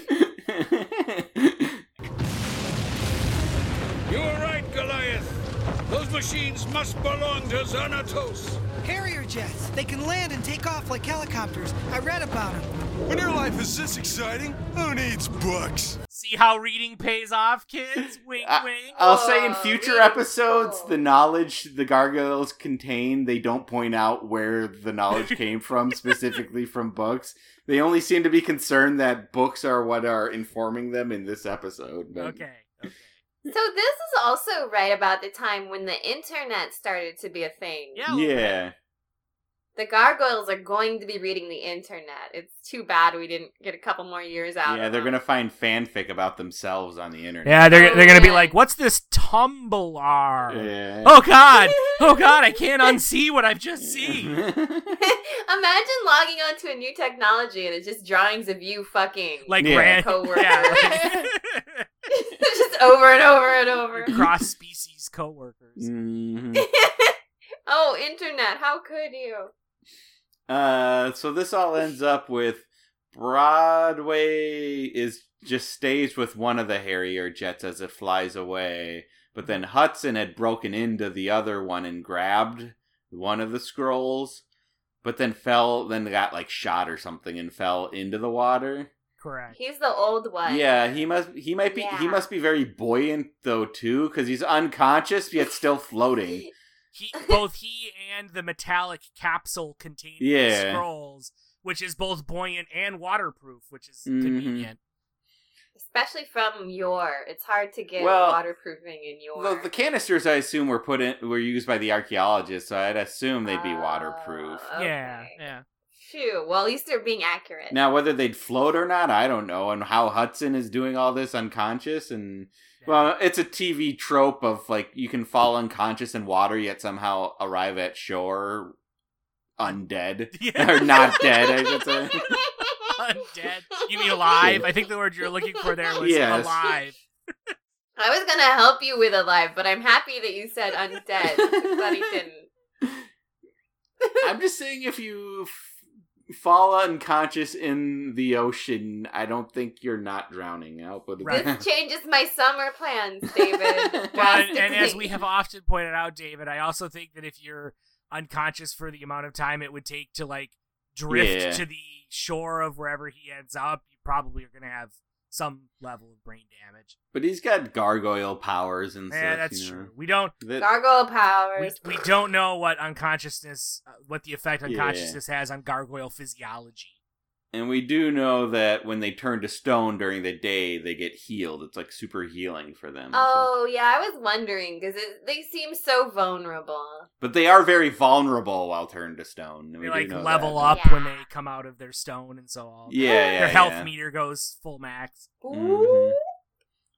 Machines must belong to Xanatos. Harrier jets. They can land and take off like helicopters. I read about them. When your life is this exciting, who needs books? See how reading pays off, kids. Wink, I- wink. I'll say in Oh, future really episodes, the knowledge the gargoyles contain, they don't point out where the knowledge came from, specifically from books. They only seem to be concerned that books are what are informing them in this episode. But Okay. Okay. So this is also right about the time when the internet started to be a thing. Yeah. a little bit. Yeah. The gargoyles are going to be reading the internet. It's too bad we didn't get a couple more years out. Yeah, of they're gonna find fanfic about themselves on the internet. Yeah, they're they're gonna be oh, like, "What's this Tumblr?" Yeah. Oh God! Oh God! I can't unsee what I've just seen. Imagine logging onto a new technology and it's just drawings of you fucking Like Yeah. ran, Coworker. yeah, just over and over and over. cross species coworkers. Mhm. oh, internet! How could you? Uh, so this all ends up with Broadway is just staged with one of the Harrier jets as it flies away, but then Hudson had broken into the other one and grabbed one of the scrolls, but then fell, then got like shot or something and fell into the water. Correct. He's the old one. Yeah, he must. He might be. He must be very buoyant though too, because he's unconscious yet still floating. He both he and the metallic capsule containing the Yeah. scrolls, which is both buoyant and waterproof, which is Mhm. convenient. Especially from your. It's hard to get Well, waterproofing in your. The, the canisters, I assume, were put in were used by the archaeologists, so I'd assume they'd be Oh, waterproof. Yeah, yeah. Phew. Well, at least they're being accurate. Now, whether they'd float or not, I don't know. And how Hudson is doing all this unconscious, and well, it's a TV trope of like you can fall unconscious in water yet somehow arrive at shore undead Yeah. or not dead. I should say. Undead. You mean alive? I think the word you're looking for there was Yes. alive. I was gonna help you with alive, but I'm happy that you said undead. Too bad he didn't. I'm just saying, if you f- fall unconscious in the ocean, I don't think you're not drowning. I'll put it Right. This changes my summer plans, David. Well, and, and as we have often pointed out, David, I also think that if you're unconscious for the amount of time it would take to like drift Yeah. to the shore of wherever he ends up, you probably are going to have some level of brain damage. But he's got gargoyle powers and Yeah, such. that's you know. true. We don't That- gargoyle powers. we we, don't know what unconsciousness, uh, what the effect Yeah. unconsciousness has on gargoyle physiology. And we do know that when they turn to stone during the day, they get healed. It's like super healing for them. so- Oh yeah, I was wondering because they seem so vulnerable. But they are very vulnerable while turned to stone. and They do like level that. up when they come out of their stone and so on. Yeah, yeah. Their health yeah. meter goes full max. Mhm.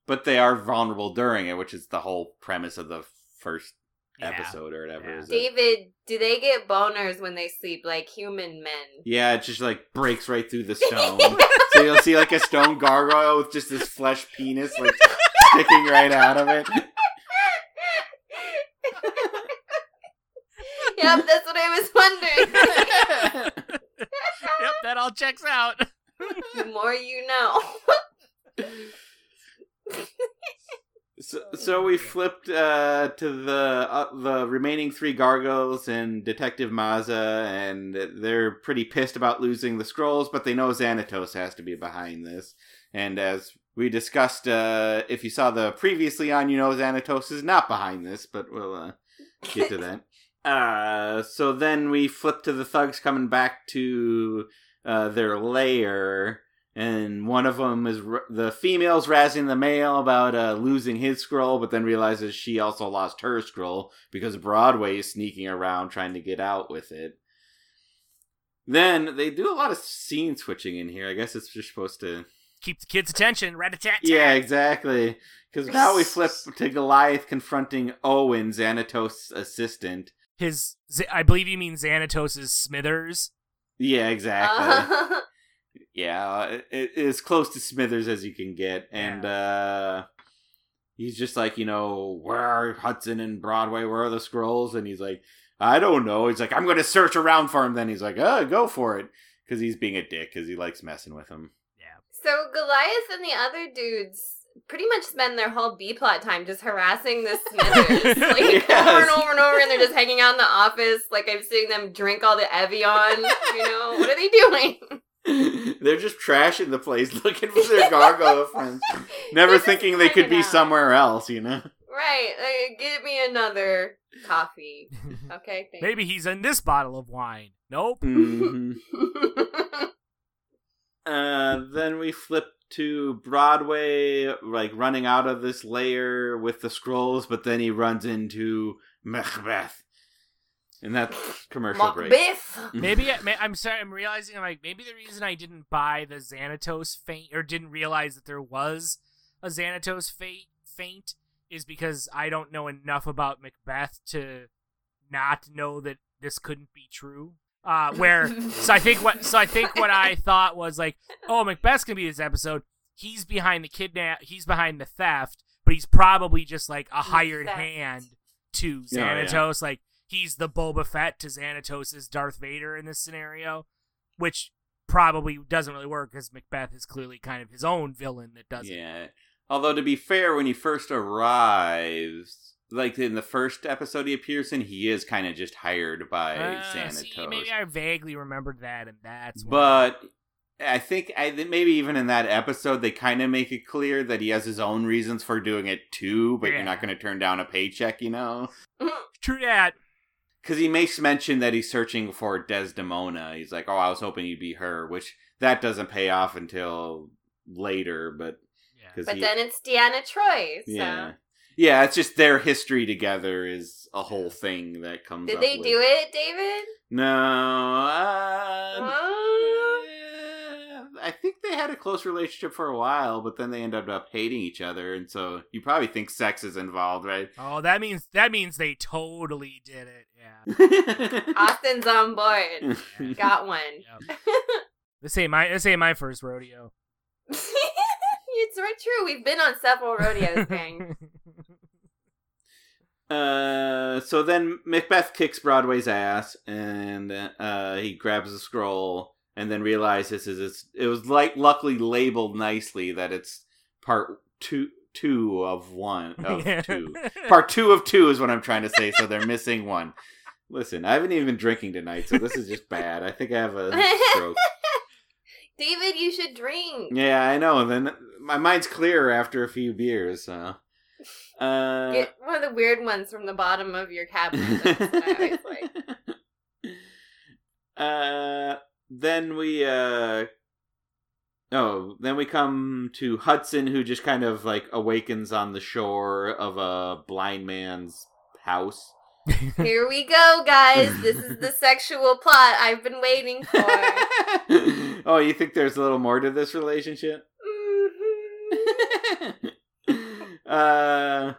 But they are vulnerable during it, which is the whole premise of the first Yeah. episode or whatever. Yeah. David, do they get boners when they sleep like human men? Yeah, it just like breaks right through the stone. so you'll see like a stone gargoyle with just this flesh penis like sticking right out of it. yep, that's what I was wondering. yep, that all checks out. the more you know. So, so we flipped uh, to the uh, the remaining three gargoyles and Detective Maza, and they're pretty pissed about losing the scrolls, but they know Xanatos has to be behind this. And as we discussed, uh, if you saw the previously on, you know Xanatos is not behind this, but we'll uh, get to that. Uh, so then we flip to the thugs coming back to uh, their lair, and one of them is r- the female's razzing the male about uh, losing his scroll, but then realizes she also lost her scroll because Broadway is sneaking around trying to get out with it. Then they do a lot of scene switching in here. I guess it's just supposed to. Keep the kids' attention. Rat a tat Yeah, exactly. Because now we flip to Goliath confronting Owen, Xanatos' assistant. His, I believe you mean Xanatos' Smithers. Yeah, exactly. Uh, yeah, it, it, as close to Smithers as you can get, and uh he's just like, you know, where are Hudson and Broadway? Where are the scrolls? And he's like, I don't know. He's like, I'm going to search around for him. Then he's like, oh, go for it, because he's being a dick because he likes messing with him. Yeah. so Goliath and the other dudes pretty much spend their whole B plot time just harassing the Smithers, like Yes. over and over and over, and they're just hanging out in the office. Like I'm seeing them drink all the Evian. You know what are they doing? They're just trashing the place, looking for their gargoyle friends, never thinking they could be out. somewhere else. You know. Right, like, give me another coffee. Okay, thanks. Maybe he's in this bottle of wine. Nope. Mhm. Uh, then we flip to Broadway, like running out of this layer with the scrolls, but then he runs into Macbeth. And that's commercial break. Macbeth. Maybe I, I'm sorry. I'm realizing. I'm like maybe the reason I didn't buy the Xanatos feint or didn't realize that there was a Xanatos feint feint is because I don't know enough about Macbeth to not know that this couldn't be true. Uh, where so I think what so I think what I thought was like, oh, Macbeth's gonna be this episode. He's behind the kidnap. He's behind the theft, but he's probably just like a hired theft. hand to Oh, yeah. Xanatos. Like he's the Boba Fett to Xanatos' Darth Vader in this scenario, which probably doesn't really work because Macbeth is clearly kind of his own villain that does it. Yeah. Although to be fair, when he first arrives, like in the first episode he appears in, he is kind of just hired by Uh, Xanatos. see, maybe I vaguely remembered that, and that's. But I think I maybe even in that episode they kind of make it clear that he has his own reasons for doing it too, but Yeah. you're not going to turn down a paycheck, you know? True that. Because he makes mention that he's searching for Desdemona. He's like, "Oh, I was hoping you'd be her," which that doesn't pay off until later, but Yeah. because But then it's Deanna Troi. So. yeah, yeah, it's just their history together is a whole thing that comes. Did up they with- do it, David? No, uh, I think they had a close relationship for a while, but then they ended up hating each other, and so you probably think sex is involved, right? Oh, that means that means they totally did it. Yeah. Austin's on board. Got one. Yep. This ain't my this ain't my first rodeo. it's very true. We've been on several rodeos, gang. Uh, so then Macbeth kicks Broadway's ass, and uh, he grabs a scroll, and then realizes is it's it was like luckily labeled nicely that it's part two two of one of Yeah. two. Part two of two is what I'm trying to say. So they're missing one. Listen, I haven't even been drinking tonight, so this is just bad. I think I have a stroke. David, you should drink. Yeah, I know. Then my mind's clearer after a few beers. So, uh, Get one of the weird ones from the bottom of your cabinet. That's what I like. uh, then we uh, oh, then we come to Hudson, who just kind of like awakens on the shore of a blind man's house. Here we go, guys. This is the sexual plot I've been waiting for. oh, you think there's a little more to this relationship? Mhm. uh,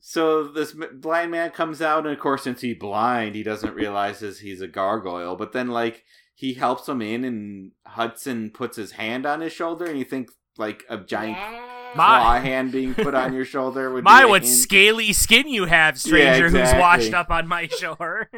so this blind man comes out, and of course, since he's blind, he doesn't realize he's a gargoyle. But then, like, he helps him in, and Hudson puts his hand on his shoulder, and you think like a giant Yeah. My- claw hand being put on your shoulder would My be what hint. scaly skin you have, stranger who's exactly. washed up on my shore.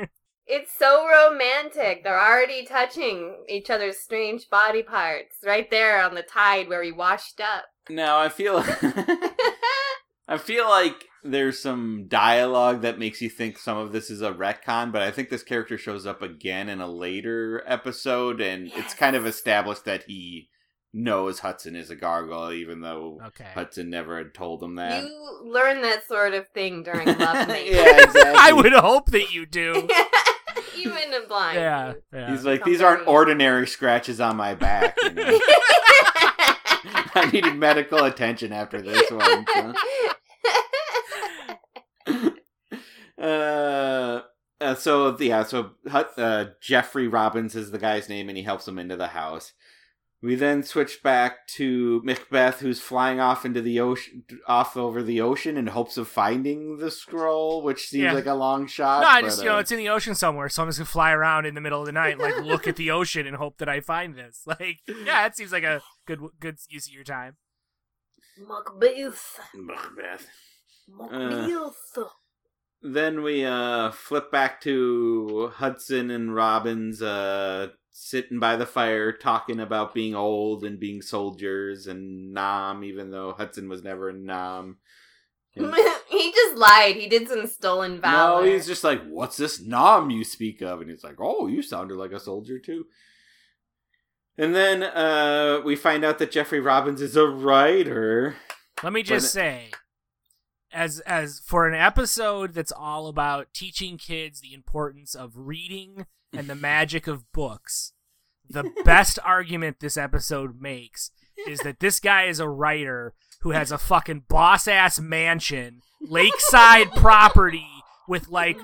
It's so romantic. They're already touching each other's strange body parts right there on the tide where we washed up. Now I feel. I feel like there's some dialogue that makes you think some of this is a retcon, but I think this character shows up again in a later episode, and it's kind of established that he knows Hudson is a gargoyle, even though okay. Hudson never had told him that. you learn that sort of thing during love making. yeah, exactly. I would hope that you do. Even in blind. yeah. yeah. He's like, Come these aren't ordinary scratches on my back. You know? I needed medical attention after this one. so. uh, uh, so yeah, so uh, Jeffrey Robbins is the guy's name, and he helps him into the house. We then switch back to Macbeth, who's flying off into the ocean, off over the ocean, in hopes of finding the scroll, which seems Yeah. like a long shot. no, I but, just you know uh, it's in the ocean somewhere, so I'm just gonna fly around in the middle of the night, like look at the ocean and hope that I find this. Like, yeah, it seems like a good good use of your time. Macbeth. Macbeth. Macbeth. Then we uh flip back to Hudson and Robbins uh sitting by the fire talking about being old and being soldiers and Nam even though Hudson was never a Nam. And- he just lied. He did some stolen valor. no, he's just like, "What's this Nam you speak of?" And he's like, "Oh, you sounded like a soldier too." And then uh we find out that Jeffrey Robbins is a writer. Let me just say, as as for an episode that's all about teaching kids the importance of reading and the magic of books, the best argument this episode makes is that this guy is a writer who has a fucking boss ass mansion, lakeside property with like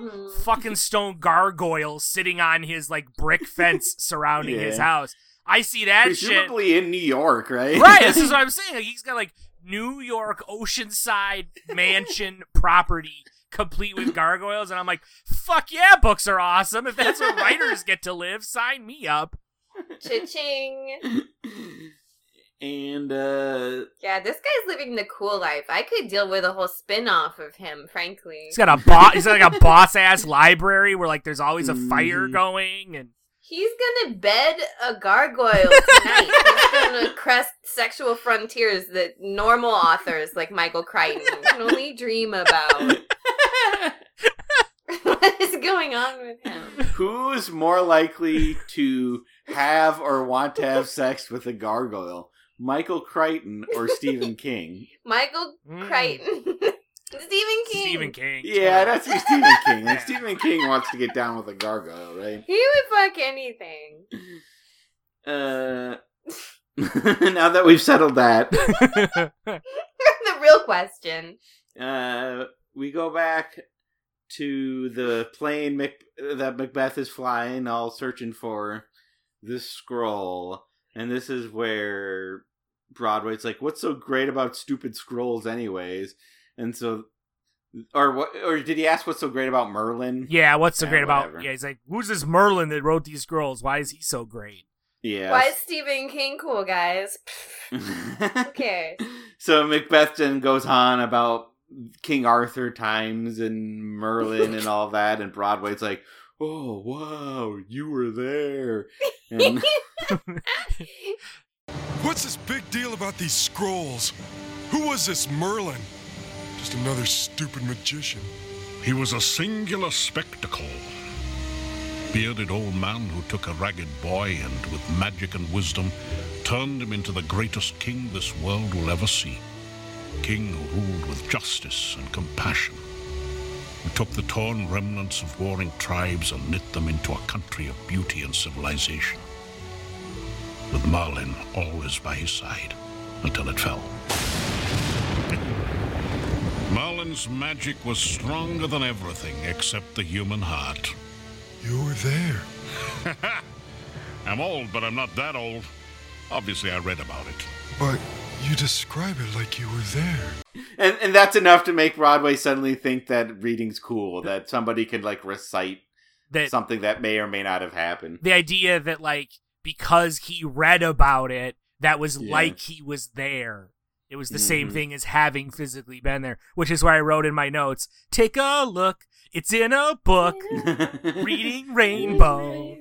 fucking stone gargoyles sitting on his like brick fence surrounding his house. I see that shit. Presumably in New York, right? Right, this is what I'm saying. Like, he's got like New York oceanside mansion property complete with gargoyles, and I'm like, fuck yeah, books are awesome. If that's where writers get to live, sign me up. Cha-ching. and uh Yeah, this guy's living the cool life. I could deal with a whole spin-off of him, frankly. He's got a boss. He's got like a boss ass library where like there's always a fire Mhm. going, and He's gonna bed a gargoyle tonight. He's gonna crest sexual frontiers that normal authors like Michael Crichton can only dream about. what is going on with him? who's more likely to have or want to have sex with a gargoyle? Michael Crichton or Stephen King? Michael Mm. Crichton. Stephen King. Stephen King. Yeah, that's be Stephen King. Like Stephen King wants to get down with a gargoyle, right? He would fuck anything. Uh, now that we've settled that, the real question. uh, we go back to the plane Mac- that Macbeth is flying, all searching for this scroll, and this is where Broadway's like, "What's so great about stupid scrolls, anyways?" And so, or what? Or did he ask what's so great about Merlin? yeah, what's so Yeah, great about? Yeah, he's like, who's this Merlin that wrote these scrolls? Why is he so great? Yeah. Why is Stephen King cool, guys? Who cares? so Macbeth then goes on about King Arthur times and Merlin and all that, and Broadway's like, "Oh wow, you were there." And What's this big deal about these scrolls? Who was this Merlin? Just another stupid magician. He was a singular spectacle. Bearded old man who took a ragged boy and, with magic and wisdom, turned him into the greatest king this world will ever see. King who ruled with justice and compassion. Who took the torn remnants of warring tribes and knit them into a country of beauty and civilization. With Merlin always by his side until it fell. Merlin's magic was stronger than everything except the human heart. You were there. I'm old, but I'm not that old. Obviously, I read about it. But you describe it like you were there. and and that's enough to make Broadway suddenly think that reading's cool, that somebody can like recite That something that may or may not have happened. the idea that like because he read about it, that was Yeah. like he was there. It was the same Mhm. thing as having physically been there, which is why I wrote in my notes, "Take a look, it's in a book, reading Rainbow."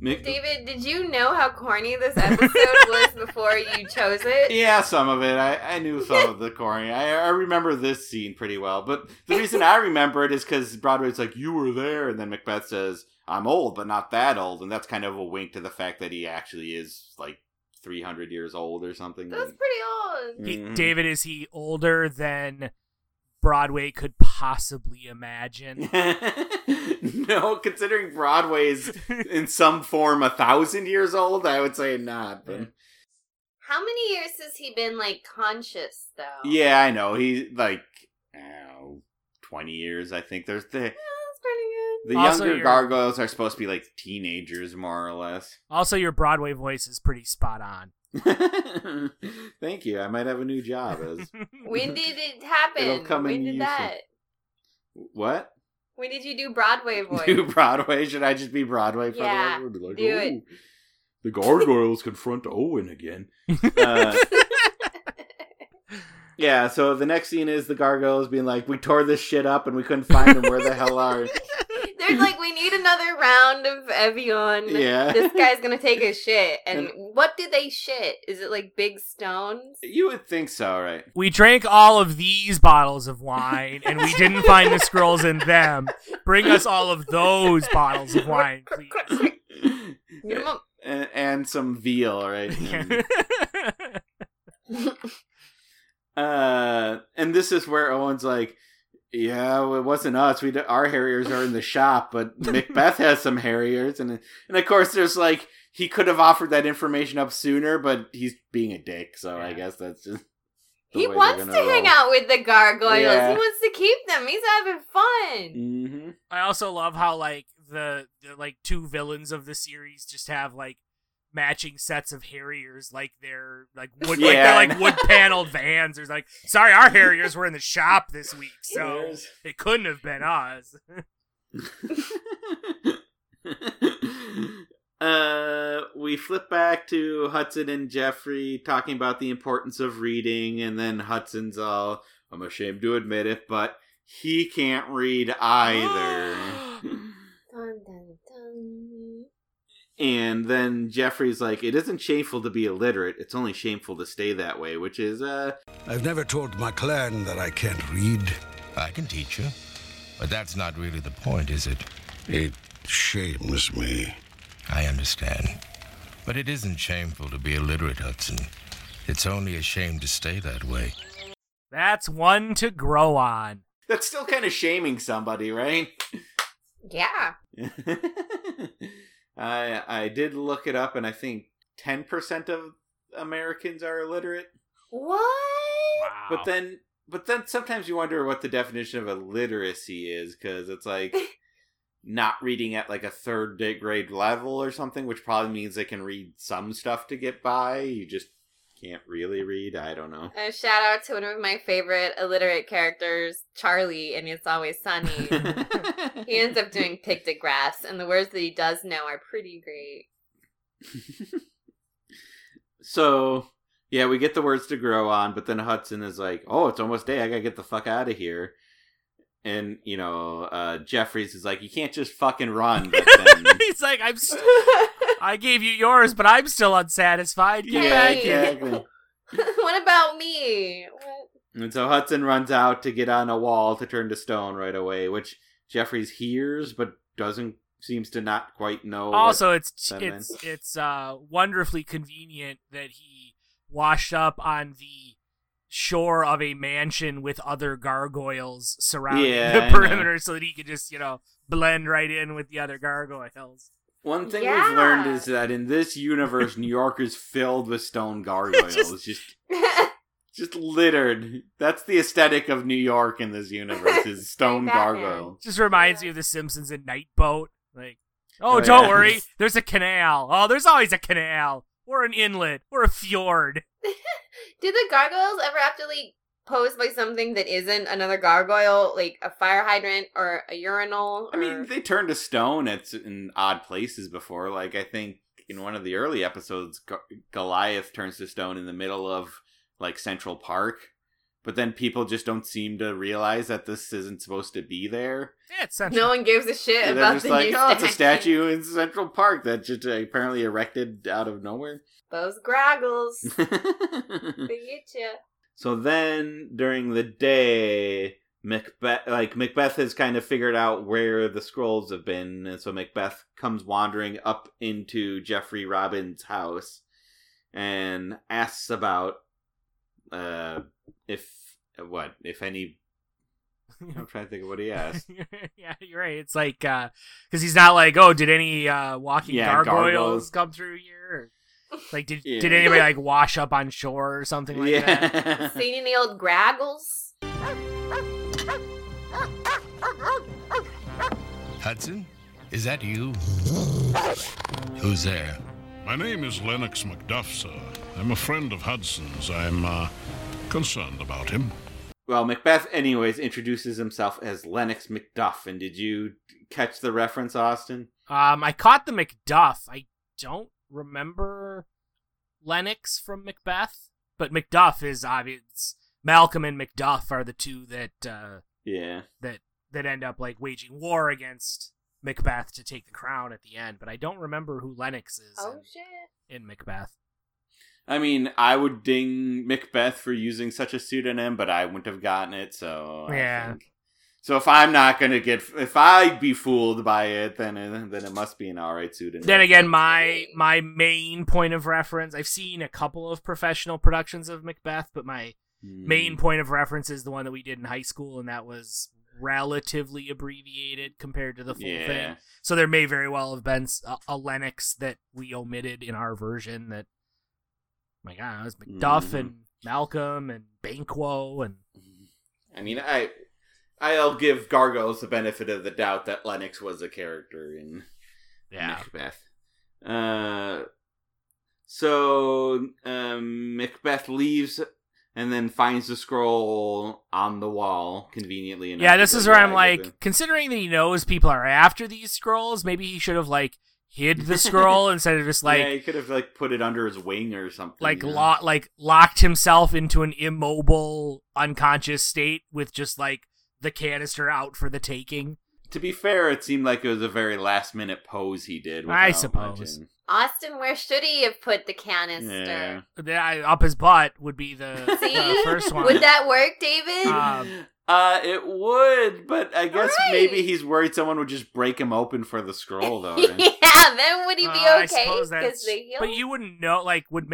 Mick- David, did you know how corny this episode was before you chose it? Yeah, some of it. I, I knew some of the corny. I, I remember this scene pretty well. But the reason I remember it is because Broadway's like, you were there. And then Macbeth says, I'm old, but not that old. And that's kind of a wink to the fact that he actually is like 300 years old or something. That's pretty old. He- Mhm. David, is he older than Broadway could possibly imagine? no, considering Broadway's in some form a thousand years old, I would say not. But How many years has he been like conscious though? yeah, I know. He like, I know, 20 years, I think. There's the. that's. The Also, younger you're- gargoyles are supposed to be like teenagers, more or less. Also, your Broadway voice is pretty spot on. Thank you. I might have a new job as When did it happen? It'll come when in did useful. that? what? When did you do Broadway voice? Do Broadway? Should I just be Broadway for Yeah, the Be like, do "Oh, it." The gargoyles confront Owen again. Uh, yeah. So the next scene is the gargoyles being like, "We tore this shit up and we couldn't find them. Where the hell are?" They're like, we need another round of Evian. Yeah. This guy's gonna take a shit. And, And- what do they shit? Is it like big stones? You would think so, right? We drank all of these bottles of wine, and we didn't find the scrolls in them. Bring us all of those bottles of wine, please. Get 'em up. and, and some veal, right? Uh, and this is where Owen's like, "Yeah, well, it wasn't us. We our Harriers are in the shop, but Macbeth has some Harriers." And and of course, there's like he could have offered that information up sooner, but he's being a dick. So I guess that's just. He wants to gonna hang out with the gargoyles. Yeah. He wants to keep them. He's having fun. Mhm. I also love how like the, the like two villains of the series just have like matching sets of Harriers, like they're like wood, like Yeah, I they're like wood paneled vans. There's like, sorry, our Harriers were in the shop this week, so Yes. it couldn't have been us. uh, we flip back to Hudson and Jeffrey talking about the importance of reading, and then Hudson's all, I'm ashamed to admit it, but he can't read either. Dun, dun, dun. And then Jeffrey's like, It isn't shameful to be illiterate, it's only shameful to stay that way, which is, uh, I've never told my clan that I can't read. I can teach you. But that's not really the point, is it? It shames me. I understand. But it isn't shameful to be illiterate, Hudson. It's only a shame to stay that way. That's one to grow on. That's still kind of shaming somebody, right? Yeah. I I did look it up, and I think ten percent of Americans are illiterate. What? Wow. But then, but then sometimes you wonder what the definition of illiteracy is, because it's like not reading at like a third di- grade level or something, which probably means they can read some stuff to get by. You just can't really read. I don't know. A shout out to one of my favorite illiterate characters, Charlie, and It's Always Sunny. he ends up doing pictographs, and the words that he does know are pretty great. so yeah, we get the words to grow on, but then Hudson is like, "Oh, it's almost day. I gotta get the fuck out of here." And you know, uh, Jeffries is like, "You can't just fucking run." But then, He's like, I'm. St- I gave you yours, but I'm still unsatisfied. Get yeah, back exactly. what about me? What? And so Hudson runs out to get on a wall to turn to stone right away, which Jeffries hears but doesn't seems to not quite know. Also, it's it's meant. it's uh wonderfully convenient that he washed up on the shore of a mansion with other gargoyles surrounding Yeah, I the know. perimeter, so that he could just you know blend right in with the other gargoyles. One thing Yeah. we've learned is that in this universe, New York is filled with stone gargoyles. Just- just, just littered. That's the aesthetic of New York in this universe is stone Like Batman. Just reminds me of The Simpsons and Night Boat. Like, oh, Oh, don't yeah. worry, there's a canal. Oh, there's always a canal or an inlet or a fjord. Do the gargoyles ever have to like pose by something that isn't another gargoyle, like a fire hydrant or a urinal? I mean, they turned to stone at in odd places before. Like I think in one of the early episodes, Goliath turns to stone in the middle of like Central Park. But then people just don't seem to realize that this isn't supposed to be there. Yeah, it's central. no one gives a shit And about just the like, new oh, it's a statue in Central Park that just uh, apparently erected out of nowhere. Those graggles, they get you. So then during the day, Macbeth, like Macbeth has kind of figured out where the scrolls have been, and so Macbeth comes wandering up into Jeffrey Robbins' house and asks about uh if what if any. I'm trying to think of what he asked. yeah, you're right. It's like because he's not like, oh, did any uh, walking Yeah, gargoyles, gargoyles. come through here? Or, like, did Yeah. did anybody like wash up on shore or something like that? yeah. Seen any old graggles? Hudson? Is that you? Who's there? My name is Lennox Macduff, sir. I'm a friend of Hudson's. I'm, uh, concerned about him. Well, Macbeth, anyways, introduces himself as Lennox Macduff. And did you catch the reference, Austin? Um, I caught the Macduff. I don't remember Lennox from Macbeth, but Macduff is obvious. Malcolm and Macduff are the two that uh, Yeah. that that end up like waging war against Macbeth to take the crown at the end. But I don't remember who Lennox is Oh in, shit! in Macbeth. I mean, I would ding Macbeth for using such a pseudonym, but I wouldn't have gotten it, so I Yeah. think- So if I'm not gonna get, if I'd be fooled by it, then it, then it must be an alright suit. Then again, my my main point of reference. I've seen a couple of professional productions of Macbeth, but my Hmm. main point of reference is the one that we did in high school, and that was relatively abbreviated compared to the full yeah. thing. So there may very well have been a Lennox that we omitted in our version. That my God, it was Macduff Mhm. and Malcolm and Banquo and I mean, I I'll give Gargoyles the benefit of the doubt that Lennox was a character in Macbeth. Uh, so um, Macbeth leaves and then finds the scroll on the wall conveniently. enough. Yeah, this is where I'm like, get considering that he knows people are after these scrolls, maybe he should have like hid the scroll instead of just like yeah, he could have like put it under his wing or something. like you know? lo- like locked himself into an immobile unconscious state with just like the canister out for the taking. To be fair, it seemed like it was a very last minute pose he did. I suppose. much Austin, where should he have put the canister? Yeah. The- up his butt would be the, the first one. would that work, David? Um, Uh, it would, but I guess Alright. maybe he's worried someone would just break him open for the scroll, though. right? yeah, then would he be Uh, I okay? suppose Because that's- But you wouldn't know. Like, would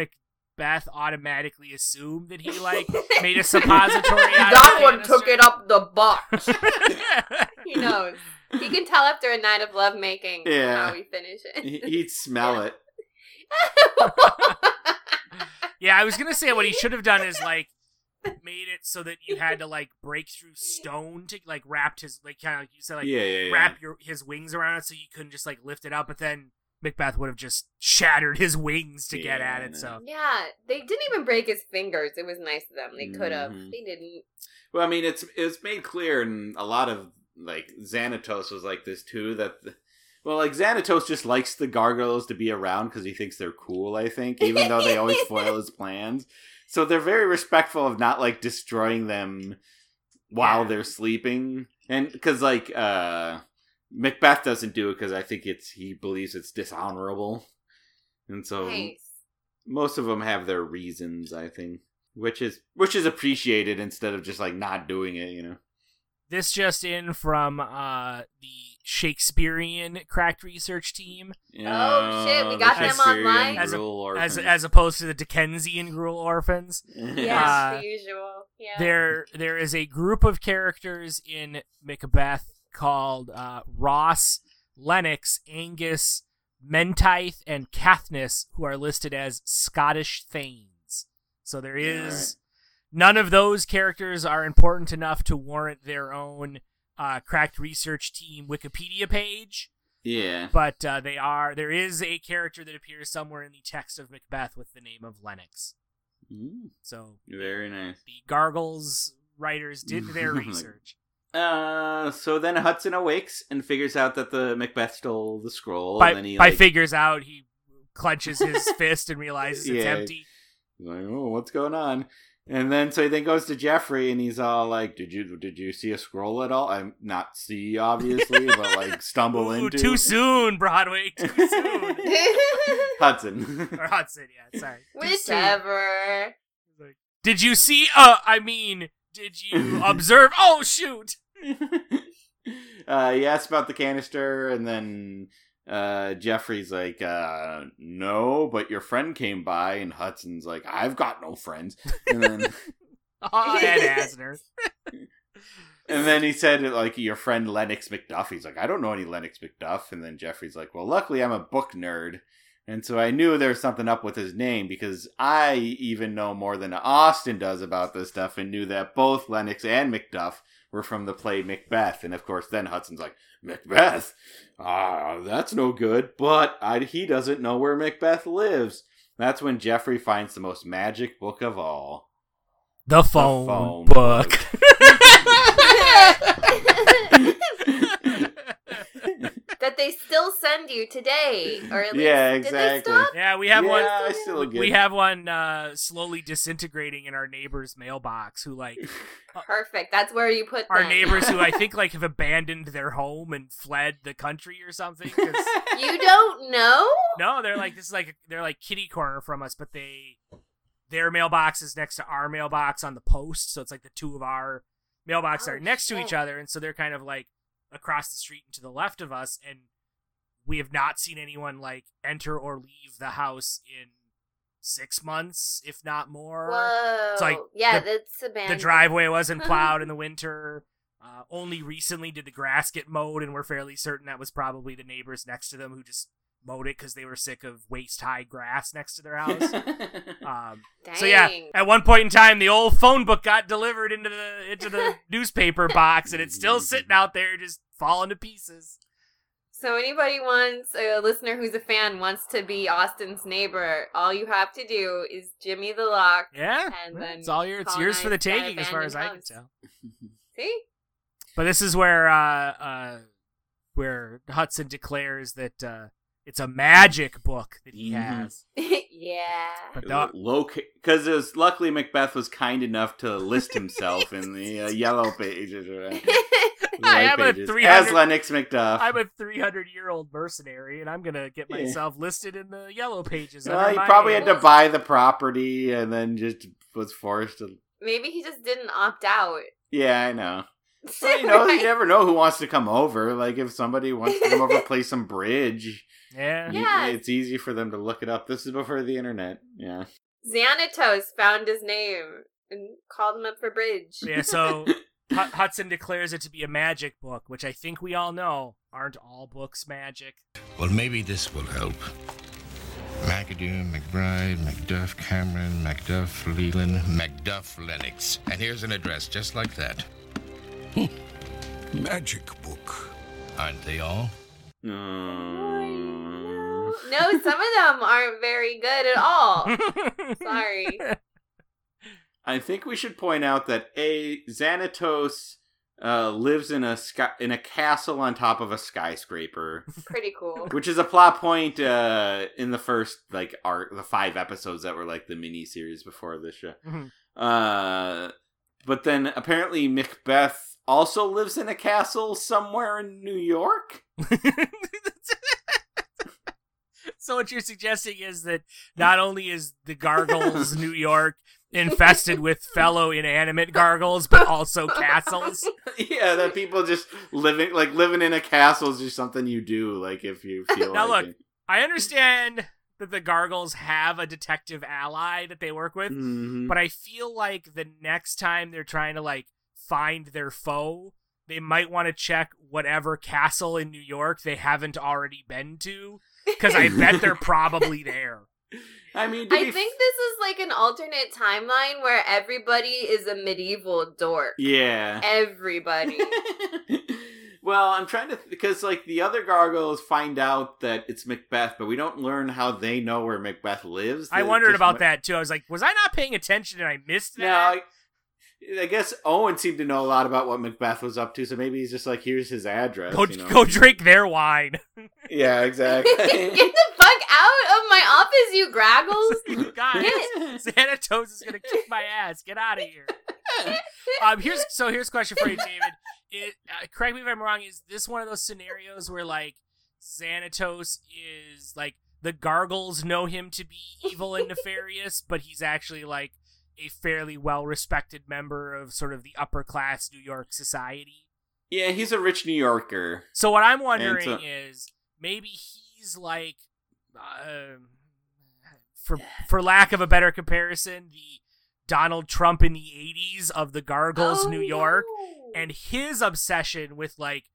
Macbeth automatically assumed that he like made a suppository? out of that the one took it up the butt. he knows. He can tell after a night of lovemaking Yeah. how we finish He- it. He'd smell it. yeah, I was gonna say what he should have done is like made it so that you had to like break through stone to like wrap his like kind of like you said like yeah, yeah, yeah. wrap your his wings around it so you couldn't just like lift it up, but then Macbeth would have just shattered his wings to get at it. So yeah, they didn't even break his fingers. It was nice of them. They could have. Mhm. They didn't. Well, I mean, it's it's made clear, and a lot of like Xanatos was like this too. That the, well, like Xanatos just likes the gargoyles to be around because he thinks they're cool. I think, even though they always foil his plans, so they're very respectful of not like destroying them while Yeah. they're sleeping, and because like uh Macbeth doesn't do it because I think it's he believes it's dishonorable, and so Nice. most of them have their reasons. I think. Which is which is appreciated instead of just like not doing it, you know. this just in from uh the Shakespearean cracked research team Oh, shit, we the got them online? As a- as as opposed to the Dickensian Gruel orphans. Yes, Uh, the usual. Yeah. there there is a group of characters in Macbeth called uh, Ross, Lennox, Angus, Menteith, and Caithness, who are listed as Scottish Thanes. So there is none of those characters are important enough to warrant their own uh, cracked research team Wikipedia page, yeah. but uh, they are. There is a character that appears somewhere in the text of Macbeth with the name of Lennox. Mm, So very nice. the Gargles writers did their research. Uh, so then Hudson awakes and figures out that the Macbeth stole the scroll. by and then he by like, figures out he clenches his fist and realizes it's Yeah. empty. he's like, oh, what's going on? And then so he then goes to Jeffrey and he's all like, "Did you did you see a scroll at all? I'm not see obviously, but like stumble Ooh, into too soon, Broadway. Too soon. Hudson." or Hudson, yeah. Sorry. Too. Whichever. Did you see? Uh, I mean, did you observe? Oh shoot! uh, he asks about the canister, and then uh, Jeffrey's like, uh, "No, but your friend came by," and Hudson's like, "I've got no friends." And then, Oh, Ed Asner. and then he said, "Like your friend Lennox McDuff." He's like, "I don't know any Lennox McDuff." And then Jeffrey's like, "Well, luckily I'm a book nerd." And so I knew there was something up with his name because I even know more than Austin does about this stuff and knew that both Lennox and McDuff were from the play Macbeth. And of course, then Hudson's like, Macbeth? Ah, that's no good. But I, he doesn't know where Macbeth lives. That's when Jeffrey finds the most magic book of all. The phone, phone book. that they still send you today, or at least Yeah, did they exactly. stop? yeah, we have yeah, one. I still get We it. have one uh, slowly disintegrating in our neighbor's mailbox. Who like Perfect. That's where you put our them. neighbors who I think like have abandoned their home and fled the country or something. You don't know? no, they're like this is like they're like kitty corner from us, but they their mailbox is next to our mailbox on the post, so it's like the two of our mailboxes Oh, are next to each other, and so they're kind of like across the street and to the left of us, and we have not seen anyone like enter or leave the house in six months, if not more. Whoa. It's like yeah, the- that's the abandoned. driveway wasn't plowed in the winter. Uh, only recently did the grass get mowed, and we're fairly certain that was probably the neighbors next to them who just mowed it because they were sick of waist high grass next to their house. um, so yeah, at one point in time, the old phone book got delivered into the into the newspaper box, and it's still sitting out there, just falling to pieces. So anybody wants a listener who's a fan wants to be Austin's neighbor, all you have to do is Jimmy the Lock. Yeah, And then it's all yours. It's yours for the taking, as far as I can tell. See? But this is where uh, uh, where Hudson declares that uh, it's a magic book that he Mhm. has. yeah. But the, low because it was luckily Macbeth was kind enough to list himself in the uh, yellow pages or whatever. I white am a pages, 300 as Lennox McDuff. I'm a 300 year old mercenary, and I'm gonna get Yeah. myself listed in the yellow pages. well, he my probably had to buy the property and then just was forced to. Maybe he just didn't opt out. Yeah, I know. Well, you know, you never know who wants to come over. Like, if somebody wants to come over play some bridge, Yeah. you- Yes. it's easy for them to look it up. This is before the internet. Yeah. Xanatos found his name and called him up for bridge. Yeah, so Hud- Hudson declares it to be a magic book, which I think we all know aren't all books magic. Well, maybe this will help. McAdoo, McBride, McDuff, Cameron, McDuff, Leland, McDuff, Lennox. And here's an address just like that. Magic book. Aren't they all? Mm. No, some of them aren't very good at all. Sorry. I think we should point out that a Xanatos uh, lives in a sky in a castle on top of a skyscraper, Pretty cool. which is a plot point uh, in the first like arc, the five episodes that were like the mini series before this show. Mhm. Uh, but then apparently Macbeth also lives in a castle somewhere in New York. so what you're suggesting is that not only is the gargles New York infested with fellow inanimate gargles, but also castles. yeah, that people just living like living in a castle is just something you do. Like if you feel Now like look, I understand that the gargles have a detective ally that they work with, it. Mhm. but I feel like the next time they're trying to like find their foe, they might want to check whatever castle in New York they haven't already been to, because I bet they're probably there. I mean, I be think this is like an alternate timeline where everybody is a medieval dork. Yeah. Everybody. well, I'm trying to because like the other gargoyles find out that it's Macbeth, but we don't learn how they know where Macbeth lives. I wondered about went- that too. I was like, was I not paying attention and I missed that? I, I guess Owen seemed to know a lot about what Macbeth was up to, so maybe he's just like, "Here's his address." go you know? go drink their wine. Yeah, exactly. Get the fuck out of my office, you graggles! Guys, Xanatos is gonna kick my ass. Get out of here. um, here's so here's a question for you, David. It, uh, correct me if I'm wrong. Is this one of those scenarios where like Xanatos is like the gargles know him to be evil and nefarious, but he's actually like a fairly well respected member of sort of the upper class New York society? yeah, he's a rich New Yorker. So what I'm wondering so- is maybe he's like, um, for for lack of a better comparison, the Donald Trump in the '80s of the Gargles, Oh, New York, no. and his obsession with like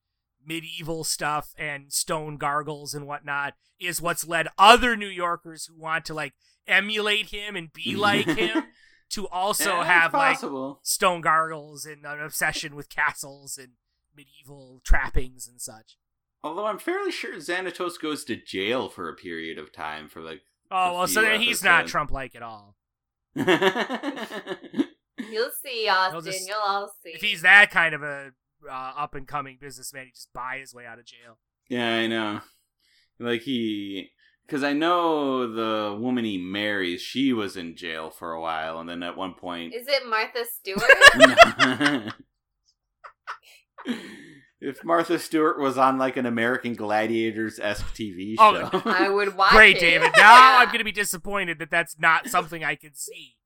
medieval stuff and stone gargles and whatnot is what's led other New Yorkers who want to like emulate him and be like him to also Yeah, it's have like stone gargles and an obsession with castles and medieval trappings and such. Although I'm fairly sure Xanatos goes to jail for a period of time for like. Oh well, so then he's not. Trump like at all. You'll see, Austin. just- You'll all see. If he's that kind of a uh, up and coming businessman, he just buy his way out of jail. yeah, I know. Like he, because I know the woman he marries, she was in jail for a while, and then at one point, Is it Martha Stewart? if Martha Stewart was on like an American Gladiators esque TV Oh, show, I would watch Great, it. David. Now I'm gonna be disappointed that that's not something I can see.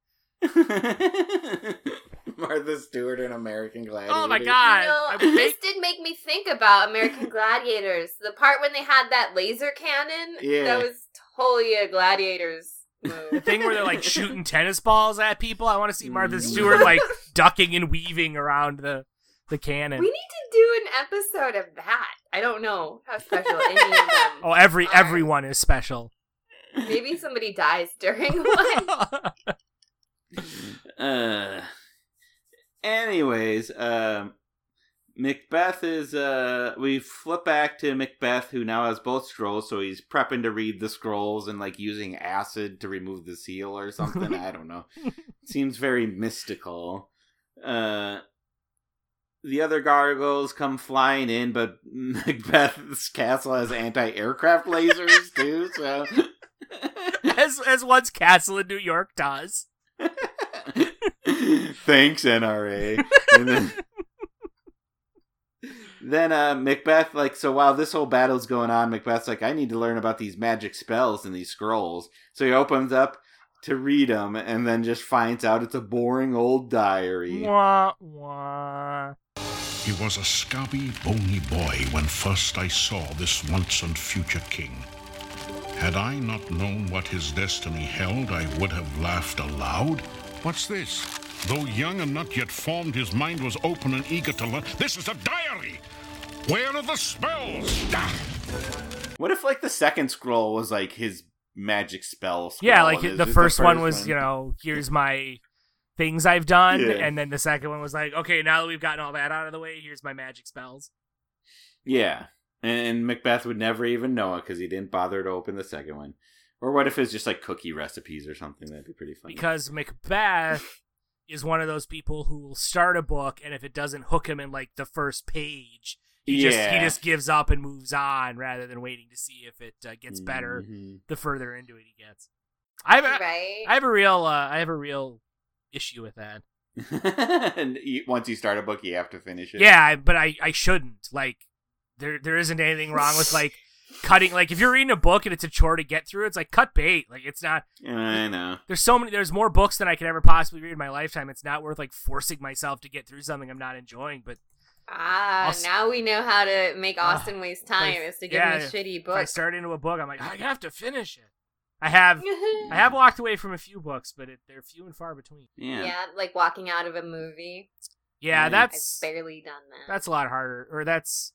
Martha Stewart in American Gladiators. Oh my god! You know, this did make me think about American Gladiators. The part when they had that laser cannon, Yeah. that was totally a Gladiators the thing where they're like shooting tennis balls at people. I want to see Martha Mm. Stewart like ducking and weaving around the the cannon. we need to do an episode of that. I don't know how special any of them. oh, every are. everyone is special. Maybe somebody dies during one. Uh, anyways, um, Macbeth is. Uh, we flip back to Macbeth, who now has both scrolls, so he's prepping to read the scrolls and like using acid to remove the seal or something. I don't know. Seems very mystical. Uh. The other gargoyles come flying in, but Macbeth's castle has anti-aircraft lasers too. So, as as one's castle in New York does. Thanks, NRA. And then, then uh, Macbeth, like, so while this whole battle's going on, Macbeth's like, I need to learn about these magic spells and these scrolls. So he opens up to read them, and then just finds out it's a boring old diary. Wah, wah. He was a scabby, bony boy when first I saw this once and future king. Had I not known what his destiny held, I would have laughed aloud. What's this? Though young and not yet formed, his mind was open and eager to learn. This is a diary! Where are the spells? Ah! What if like the second scroll was like his magic spell? Scroll, Yeah, like and the it's first, one was, you know, here's my things I've done, Yeah. and then the second one was like, okay, now that we've gotten all that out of the way, here's my magic spells. Yeah, and Macbeth would never even know it because he didn't bother to open the second one. Or what if it's just like cookie recipes or something? That'd be pretty funny. Because Macbeth is one of those people who will start a book, and if it doesn't hook him in like the first page, he just he just gives up and moves on rather than waiting to see if it uh, gets better Mhm. the further into it he gets. I have a, Right? I have a real uh, I have a real issue with that. and you, once you start a book, you have to finish it. Yeah, but I I shouldn't. Like there there isn't anything wrong with like cutting like if you're reading a book and it's a chore to get through, it's like cut bait. Like it's not I know. there's so many there's more books than I could ever possibly read in my lifetime. It's not worth like forcing myself to get through something I'm not enjoying, but Ah, I'll now we know how to make Ah, Austin waste time if- is to give yeah, him a if- shitty if I start into a book, I'm like, I have to finish it. I have I have walked away from a few books, but it, they're few and far between. Yeah. yeah. like walking out of a movie. Yeah, Yeah. that's I've barely done that. that's a lot harder or that's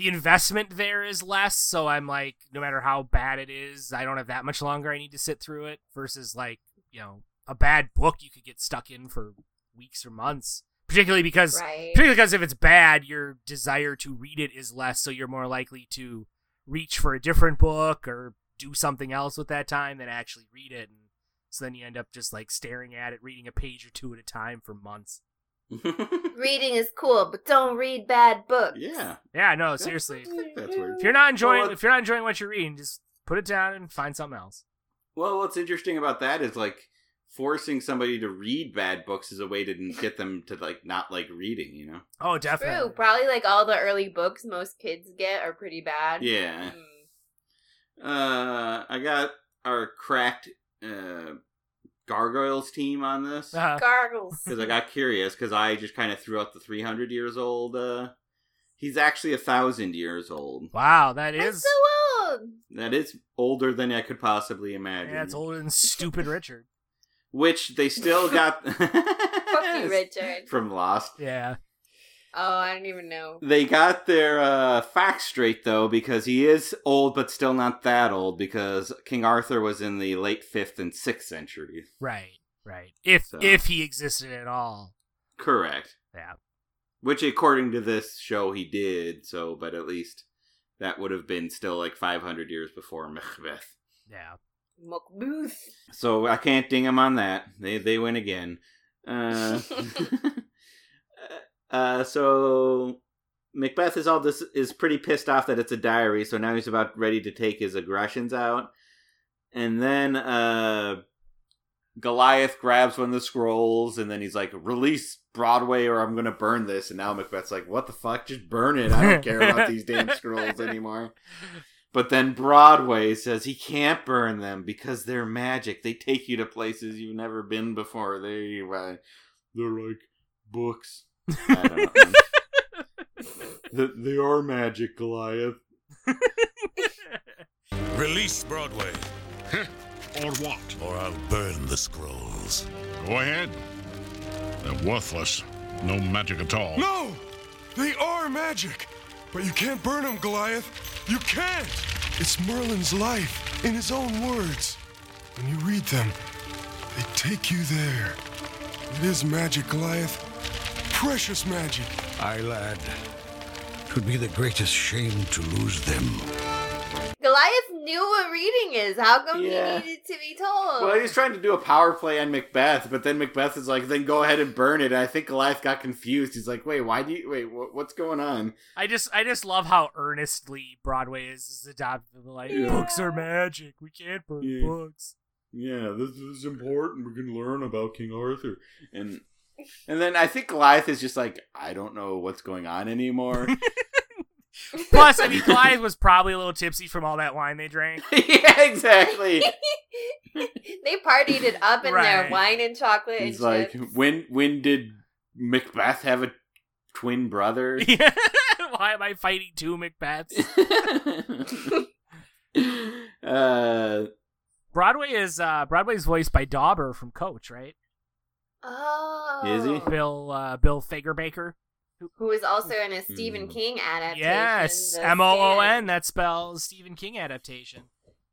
the investment there is less so i'm like no matter how bad it is i don't have that much longer i need to sit through it versus like you know a bad book you could get stuck in for weeks or months. Particularly because right. particularly because if it's bad your desire to read it is less so you're more likely to reach for a different book or do something else with that time than actually read it. And so then you end up just like staring at it reading a page or two at a time for months Reading is cool, but don't read bad books. yeah. yeah no seriously I think that's weird. If you're not enjoying, Well, if you're not enjoying what you're reading, just put it down and find something else. Well, what's interesting about that is like forcing somebody to read bad books is a way to get them to like not like reading. You know? Oh, True. definitely. Probably like all the early books most kids get are pretty bad. Yeah. Mm. Uh, I got our cracked uh, gargoyles team on this Uh, Gargles. because I got curious because I just kind of threw out the 300 years old. Uh, he's actually a thousand years old. wow, that That's so old. That is older than I could possibly imagine. Yeah, it's older than stupid Richard. Which they still got. Fuck you, Richard. From Lost. Yeah. Oh, I don't even know. They got their uh, facts straight though, because he is old, but still not that old. Because King Arthur was in the late fifth and sixth century. Right. Right. If So- if he existed at all. Correct. Yeah. Which, according to this show, he did. So, but at least that would have been still like 500 years before Macbeth. Yeah. Macbeth. So I can't ding him on that. They they win again. Uh, uh, so Macbeth is all this is pretty pissed off that it's a diary. So now he's about ready to take his aggressions out, and then uh, Goliath grabs one of the scrolls, and then he's like, "Release Broadway, or I'm gonna burn this." And now Macbeth's like, "What the fuck? Just burn it! I don't care about these damn scrolls anymore." But then Broadway says he can't burn them because they're magic. They take you to places you've never been before. They uh, they're like books. Um, I don't know. man. Th- they are magic, Goliath. Release Broadway, Or what? or I'll burn the scrolls. Go ahead. They're worthless. No magic at all. No! They are magic! But you can't burn them, Goliath! You can't! It's Merlin's life, in his own words. When you read them, they take you there. It is magic, Goliath. Precious magic. Aye, lad. Twould be the greatest shame to lose them. Goliath knew what reading is. How come Yeah. he needed to be told? Well, he's trying to do a power play on Macbeth, but then Macbeth is like, "Then go ahead and burn it." And I think Goliath got confused. He's like, "Wait, why do you wait? What, what's going on?" I just I just love how earnestly Broadway is, is adopted. Like Yeah. books are magic. We can't burn Yeah. books. Yeah, this is important. We're gonna learn about King Arthur, and and then I think Goliath is just like, I don't know what's going on anymore. Plus, I mean, Goliath was probably a little tipsy from all that wine they drank. yeah, exactly. they partied it up in their Right. wine and chocolate He's and like, chips. when when did Macbeth have a twin brother? Yeah. Why am I fighting two Macbeths? uh, Broadway is uh Broadway's voiced by Dauber from Coach, right? Oh. Is he? Bill uh Bill Fagerbakke. Who is also in a Stephen Mm. King adaptation. Yes, M O O N. That spells Stephen King adaptation.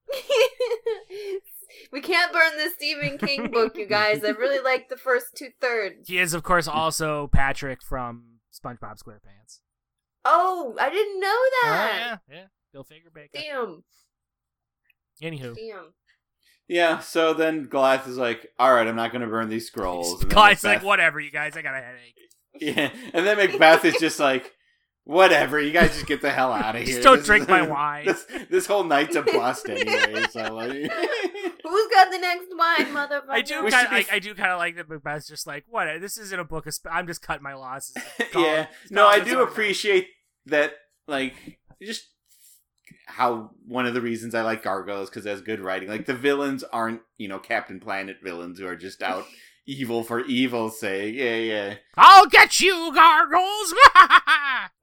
we can't burn the Stephen King book, you guys. I really like the first two thirds. He is, of course, also Patrick from SpongeBob SquarePants. Oh, I didn't know that. yeah, yeah. Bill Fagerbakke. Damn. Anywho, Damn. Yeah. So then Goliath is like, "All right, I'm not going to burn these scrolls." And then Guy's like, whatever, you guys. I got a headache. Yeah, and then Macbeth is just like, "Whatever, you guys just get the hell out of here." Just don't This drink is- my wine." This, this whole night's a bust anyway. So like, Who's got the next wine, motherfucker? I do kinda, be- I, I do kind of like that Macbeth's just like, what? This isn't a book. Of sp- I'm just cutting my losses. Call yeah. it- No, I do something. appreciate that. Like, just how one of the reasons I like Gargoyles because has good writing. Like the villains aren't you know Captain Planet villains who are just out evil for evil's sake. Yeah, yeah. I'll get you, Gargoyles.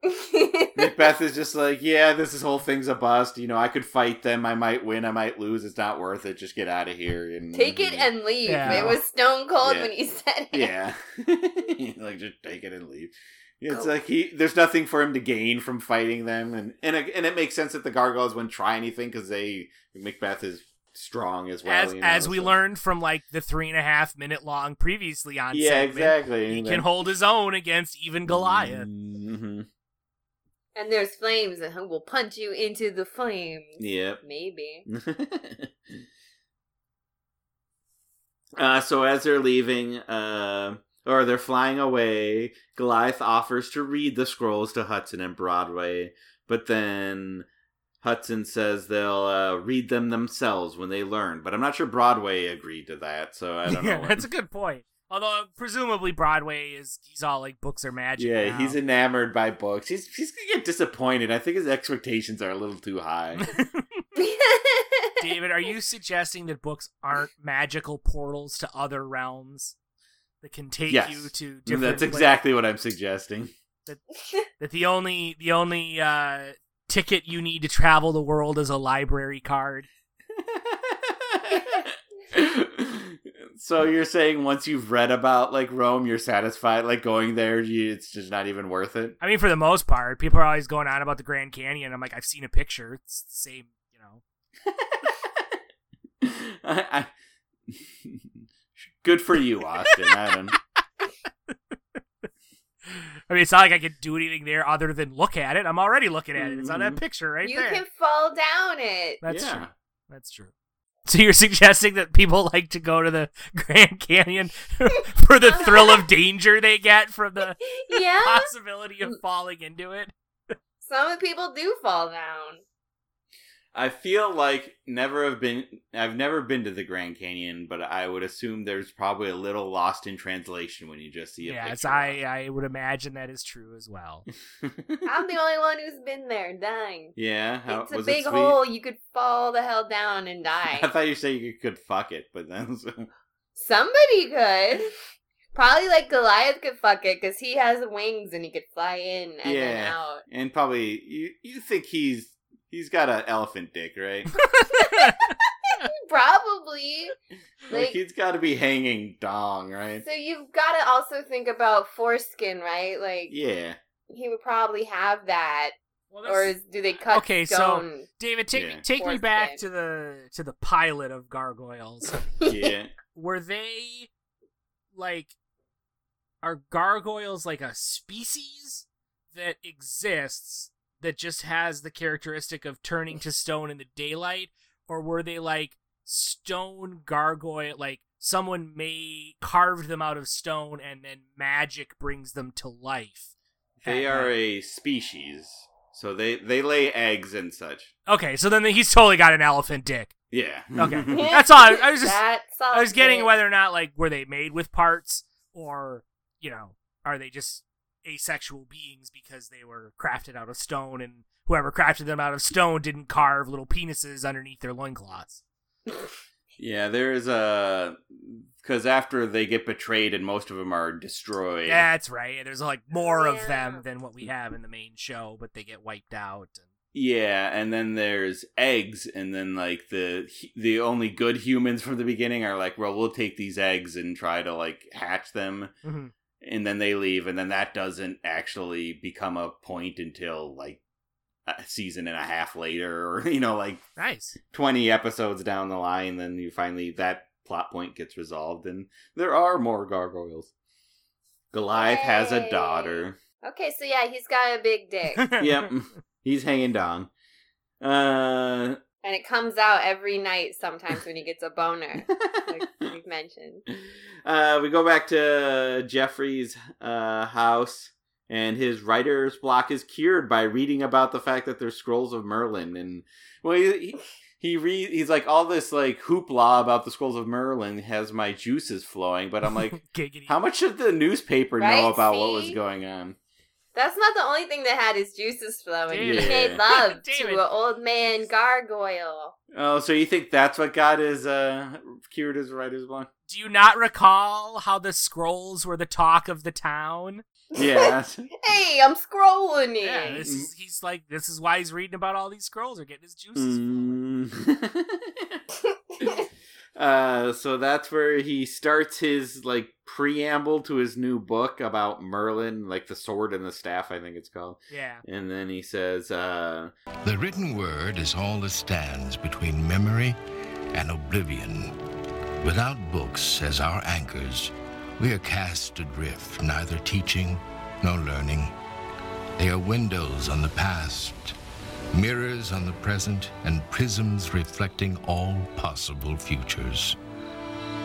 Macbeth is just like, yeah, this is whole thing's a bust. You know, I could fight them. I might win. I might lose. It's not worth it. Just get out of here. And Take it and leave. Yeah. It was stone cold Yeah. when he said it. yeah, like just take it and leave. It's Go. like he there's nothing for him to gain from fighting them, and and it, and it makes sense that the gargoyles wouldn't try anything because they Macbeth is strong as well. as you know, as we so- learned from like the three and a half minute long previously on Yeah, segment, exactly. he And can hold his own against even Goliath. Mhm. And there's flames and who will punch you into the flames. Yep. Maybe. uh, so as they're leaving, uh, or they're flying away, Goliath offers to read the scrolls to Hudson and Broadway, but then Hudson says they'll uh, read them themselves when they learn. But I'm not sure Broadway agreed to that, so I don't yeah, know. that's a good point. Although presumably Broadway is he's all like books are magic. yeah, now. he's enamored by books. He's he's gonna get disappointed. I think his expectations are a little too high. David, are you suggesting that books aren't magical portals to other realms that can take yes, you to different? Places. That's pla- exactly what I'm suggesting. that the only the only uh, ticket you need to travel the world is a library card. so you're saying once you've read about like Rome, you're satisfied? Like going there, you, it's just not even worth it. I mean, for the most part, people are always going on about the Grand Canyon. I'm like, I've seen a picture. It's the same, you know. I, I... Good for you, Austin. I don't. I mean, it's not like I could do anything there other than look at it. I'm already looking at it. It's on that Mhm. picture right you there. can fall down it. That's Yeah. true. That's true. So you're suggesting that people like to go to the Grand Canyon for the thrill of danger they get from the Yeah. possibility of falling into it? Some of the people do fall down. I feel like never have been. I've never been to the Grand Canyon, but I would assume there's probably a little lost in translation when you just see a Yes, picture. I, I would imagine that is true as well. I'm the only one who's been there dying. yeah, how, it's a was big it hole. You could fall the hell down and die. I thought you said you could fuck it, but then Somebody could. Probably like Goliath could fuck it because he has wings and he could fly in and then yeah, out. and probably you you think he's he's got an elephant dick, right? Probably. like Like, he's got to be hanging dong, right? so you've got to also think about foreskin, right? Like, Yeah. he would probably have that. Well, Or is, do they cut Okay, so- David, take me Yeah. take me back to the to the pilot of Gargoyles. Yeah. Were they like are gargoyles like a species that exists that just has the characteristic of turning to stone in the daylight or were they like stone gargoyle like someone may carved them out of stone and then magic brings them to life They are night? a species. So they they lay eggs and such. okay so then he's totally got an elephant dick Yeah. Okay. That's all. I, I was just That's all I was getting it. whether or not like were they made with parts or you know are they just asexual beings because they were crafted out of stone, and whoever crafted them out of stone didn't carve little penises underneath their loincloths. Yeah, there's a because after they get betrayed and most of them are destroyed. That's right. There's like more of them than what we have in the main show, but they get wiped out. And... Yeah, and then there's eggs, and then like the the only good humans from the beginning are like, well, we'll take these eggs and try to like hatch them, Mhm. And then they leave, and then that doesn't actually become a point until like a season and a half later, or you know, like Nice. 20 episodes down the line, then you finally that plot point gets resolved, and there are more gargoyles. Goliath has a daughter. Okay, so yeah, he's got a big dick. yep, he's hanging down. Uh, and it comes out every night sometimes when he gets a boner, like we've mentioned. uh, we go back to Jeffrey's uh, house, and his writer's block is cured by reading about the fact that there's scrolls of Merlin, and well, he. he he read he's like all this like hoopla about the scrolls of Merlin has my juices flowing, but I'm like, how much did the newspaper know Right, about what was going on? That's not the only thing that had his juices flowing. Damn He made love to an old man gargoyle. Oh, so you think that's what got his uh cured his writer's block? Do you not recall how the scrolls were the talk of the town? Yeah. Hey, I'm scrolling it. Yeah, this is, he's like, this is why he's reading about all these scrolls or getting his juices. Mm. uh, so that's where he starts his like preamble to his new book about Merlin, like the sword and the staff, I think it's called. Yeah. And then he says, uh, The written word is all that stands between memory and oblivion. Without books as our anchors, we are cast adrift, neither teaching nor learning. They are windows on the past, mirrors on the present, and prisms reflecting all possible futures.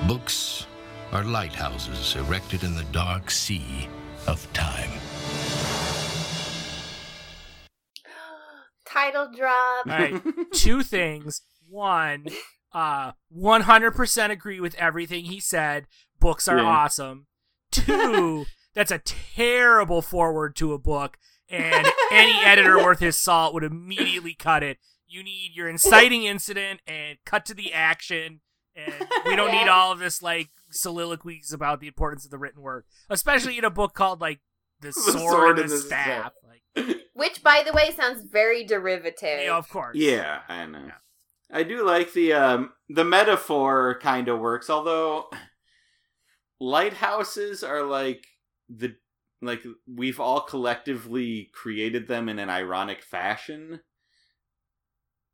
Books are lighthouses erected in the dark sea of time. Title drop. All right. Two things. One, uh, 100% agree with everything he said. Books are Yeah. awesome. Two, that's a terrible forward to a book, and any editor worth his salt would immediately cut it. You need your inciting incident and cut to the action, and we don't need all of this like soliloquies about the importance of the written word, especially in a book called like the sword, and the, staff. Like, Which, by the way, sounds very derivative. yeah, of course. Yeah, I know. I do like the um the metaphor kind of works, although lighthouses are like the like we've all collectively created them in an ironic fashion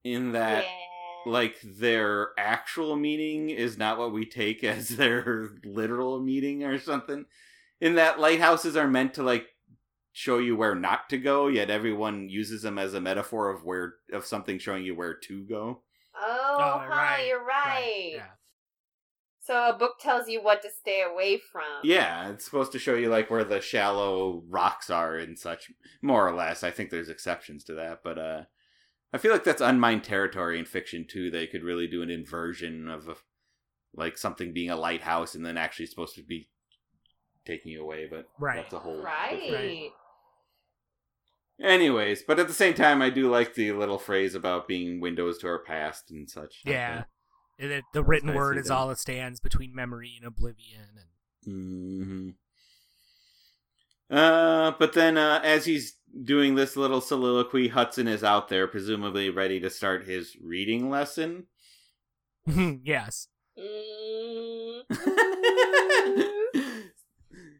in that Yeah. like their actual meaning is not what we take as their literal meaning or something in that lighthouses are meant to like show you where not to go yet everyone uses them as a metaphor of where of something showing you where to go Oh, Oh, huh, right, you're right. Yeah. So a book tells you what to stay away from. yeah it's supposed to show you like where the shallow rocks are and such more or less i think there's exceptions to that but uh i feel like that's unmined territory in fiction too they could really do an inversion of a, like something being a lighthouse and then actually supposed to be taking you away but Right. that's a whole Right. different- anyways but at the same time i do like the little phrase about being windows to our past and such Yeah. And it, the written nicely word is done. all that stands between memory and oblivion. And hmm Uh, but then uh, as he's doing this little soliloquy, Hudson is out there, presumably ready to start his reading lesson. yes.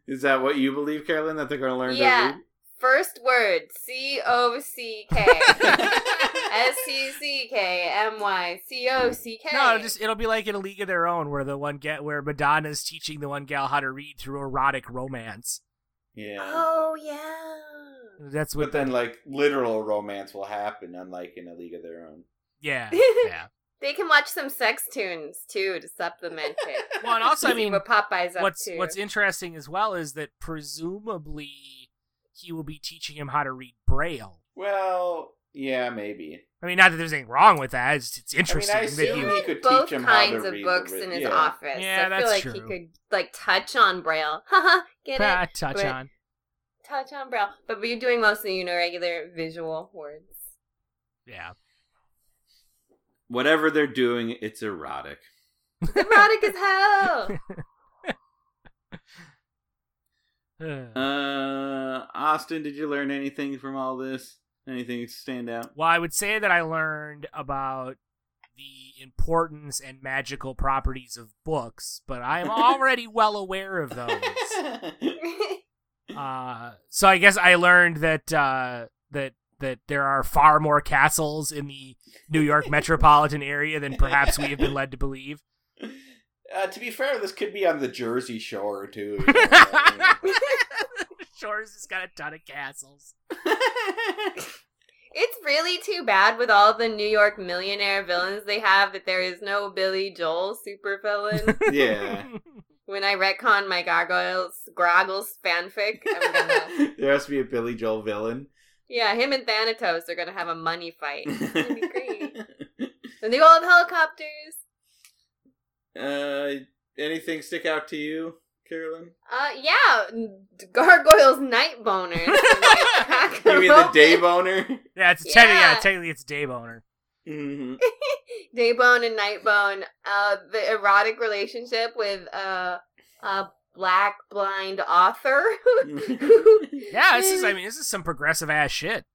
Is that what you believe, Carolyn? That they're going to learn Yeah. to read? First word C O C K S C C K M Y C O C K. No, it'll just it'll be like in a league of their own, where the one get where Madonna's teaching the one gal how to read through erotic romance. Yeah. Oh yeah. That's But what. then, like, literal romance will happen, unlike in a league of their own. yeah, yeah. They can watch some sex tunes too to supplement it. Well, and also, I mean, what Popeye's up what's to. what's interesting as well is that presumably he will be teaching him how to read Braille. Well, yeah, maybe. I mean, not that there's anything wrong with that. It's, it's interesting that assume he. he could both teach him how to kinds of books in his yeah. office. Yeah, I that's feel like he could like touch on Braille. Haha, get Ah, it? touch But- on. touch on braille, but we're doing mostly you know regular visual words. Yeah. Whatever they're doing, it's erotic. It's erotic as hell. Uh, Austin, did you learn anything from all this? Anything stand out? Well, I would say that I learned about the importance and magical properties of books, but I am already well aware of those. Uh, so I guess I learned that uh, that that there are far more castles in the New York metropolitan area than perhaps we have been led to believe. Uh, to be fair, this could be on the Jersey Shore too. Shores has got a ton of castles. It's really too bad with all the New York millionaire villains they have that there is no Billy Joel super villain. yeah, when I retcon my Gargoyles Groggles fanfic, I'm gonna there has to be a Billy Joel villain. Yeah, him and Xanatos are gonna have a money fight. It's gonna be great. and they all have helicopters. Uh, anything stick out to you, Carolyn? Uh, yeah, Gargoyles night boner. You mean the day boner? Yeah, it's technically yeah, Yeah. technically it's day boner. Mm-hmm. Daybone and Nightbone, uh, the erotic relationship with uh, a black blind author. Yeah, this is I mean this is some progressive ass shit.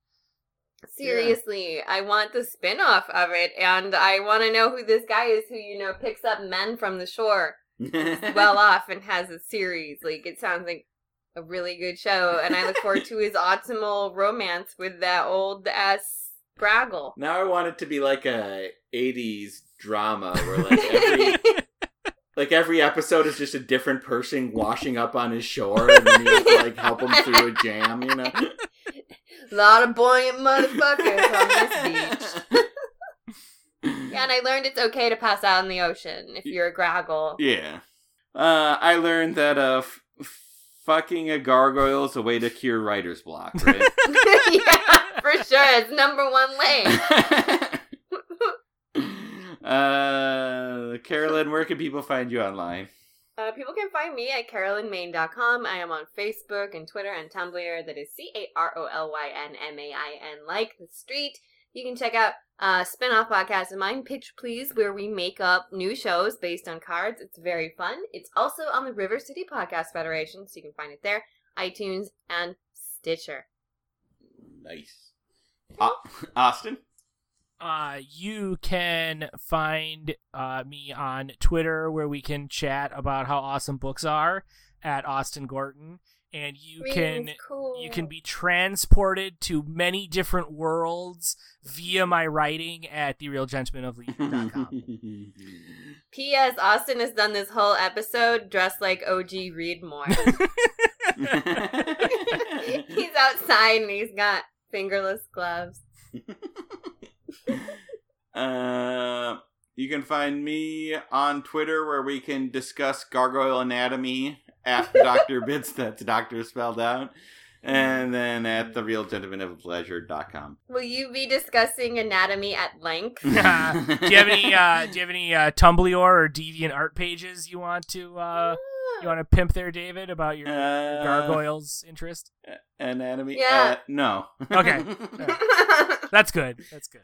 Seriously, I want the spin-off of it, and I want to know who this guy is who, you know, picks up men from the shore, well off, and has a series. Like, it sounds like a really good show, and I look forward to his optimal romance with that old ass Graggle. Now I want it to be like a '80s drama where like every like every episode is just a different person washing up on his shore, and then you have to like help him through a jam. You know? A lot of buoyant motherfuckers on this beach. Yeah, and I learned it's okay to pass out in the ocean if you're a Graggle. Yeah. Uh, I learned that uh, f- fucking a gargoyle is a way to cure writer's block, right? yeah, for sure. It's number one way. uh, Carolyn, where can people find you online? Uh, people can find me at carolynmain.com. I am on Facebook and Twitter and Tumblr. That is C A R O L Y N M A I N, like the street. You can check out uh, spin-off podcast of mine, Pitch Please, where we make up new shows based on cards. It's very fun. It's also on the River City Podcast Federation, so you can find it there, iTunes, and Stitcher. Nice. Au- Austin? Uh, you can find uh, me on Twitter where we can chat about how awesome books are at Austin Gorton, and you can cool. you can be transported to many different worlds via my writing at therealgentlemanofleisure.com. P.S. Austin has done this whole episode dressed like OG Readmore. he's outside and he's got fingerless gloves. Uh, you can find me on Twitter where we can discuss gargoyle anatomy at Dr. Bits, that's Doctor spelled out. And then at the real gentleman of leisure.com. Will you be discussing anatomy at length? do you have any uh, do you have any uh, Tumblr or Deviant art pages you want to uh, you want to pimp there, David, about your, your Uh, gargoyles interest? Anatomy? Yeah. Uh, no. Okay, that's good. That's good.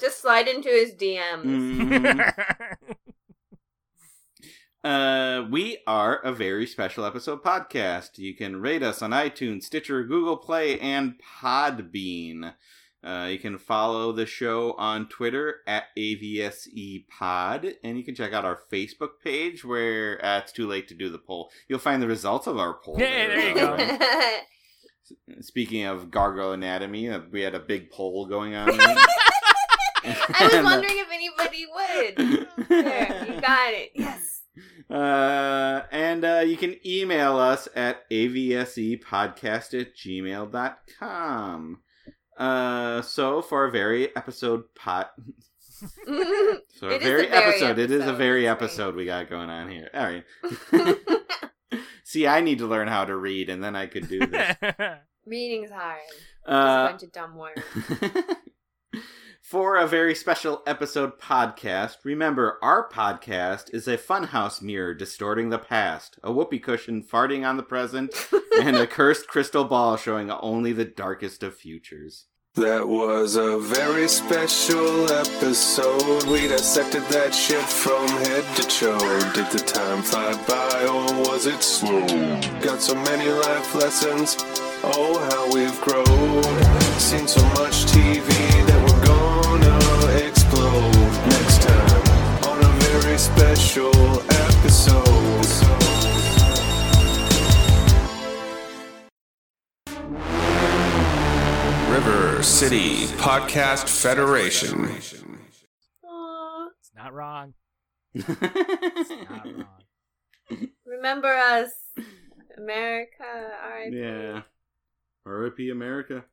Just slide into his DMs. Mhm. Uh, we are a very special episode podcast. You can rate us on iTunes, Stitcher, Google Play, and Podbean. Uh, you can follow the show on Twitter at AVSE Pod, and you can check out our Facebook page where uh, it's too late to do the poll. You'll find the results of our poll. Hey, there you go. Speaking of gargoyle anatomy, uh, we had a big poll going on. I was wondering if anybody would. There, you got it. Yes. Uh, and uh, you can email us at avsepodcast at gmail.com. Uh, so for a very episode pot. So a It is a very, very episode. It is a very that's right. episode we got going on here. All right. See, I need to learn how to read, and then I could do this. Reading's hard. Just a Uh, bunch of dumb words. For a very special episode podcast, remember our podcast is a funhouse mirror distorting the past, a whoopee cushion farting on the present, and a cursed crystal ball showing only the darkest of futures. That was a very special episode. We dissected that shit from head to toe. Did the time fly by or was it slow? Got so many life lessons. Oh, how we've grown. Seen so much TV that special episode. River City Podcast Federation. It's not wrong. It's not wrong. Remember us, America. R.I.P. Yeah. R.I.P. America.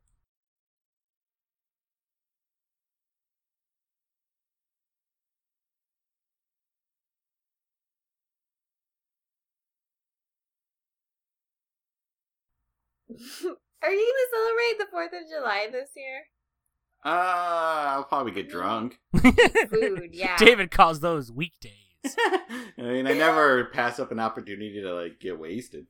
Are you gonna celebrate the Fourth of July this year? Uh, I'll probably get drunk. Food, yeah. David calls those weekdays. I mean, I never pass up an opportunity to like get wasted.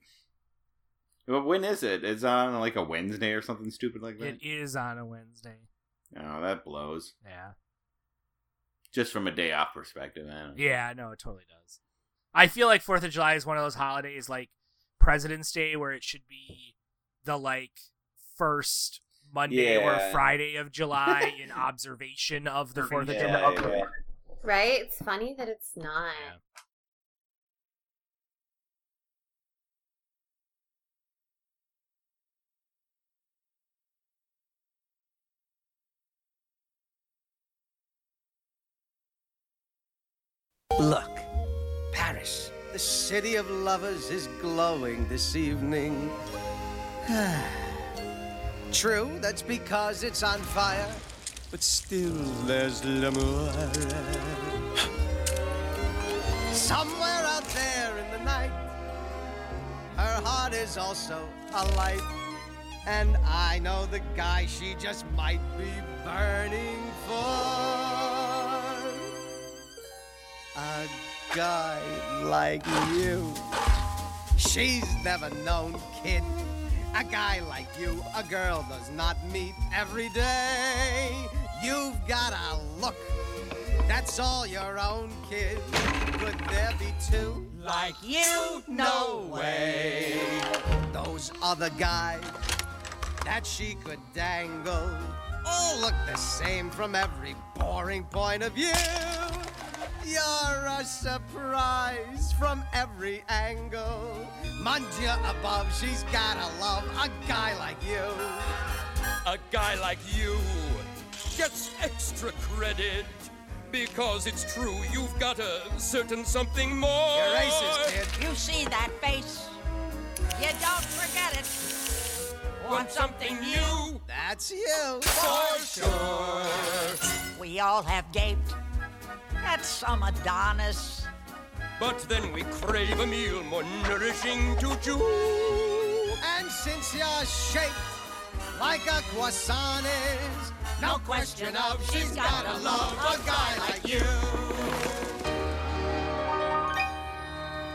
But when is it? It's on like a Wednesday or something stupid like that. It is on a Wednesday. Oh, that blows. Yeah. Just from a day off perspective, man. Yeah, no, it totally does. I feel like Fourth of July is one of those holidays like President's Day where it should be the like first Monday or Friday of July in observation of the Fourth of July. yeah. Right? It's funny that it's not. Look, Paris, the city of lovers, is glowing this evening. True, that's because it's on fire, but still there's l'amour. Somewhere out there in the night, her heart is also alight. And I know the guy she just might be burning for. A guy like you. She's never known, kid. A guy like you, a girl does not meet every day. You've got a look. That's all your own, kid. Could there be two like you? No way. Those other guys that she could dangle all look the same from every boring point of view. You're a surprise from every angle. Mon Dieu above, she's gotta love a guy like you. A guy like you gets extra credit because it's true you've got a certain something more. You're racist, kid. You see that face? You don't forget it. Want something new? That's you. For sure. We all have gaped at some Adonis. But then we crave a meal more nourishing to chew. And since you're shaped like a croissant is, no question of she's gotta love a guy like you.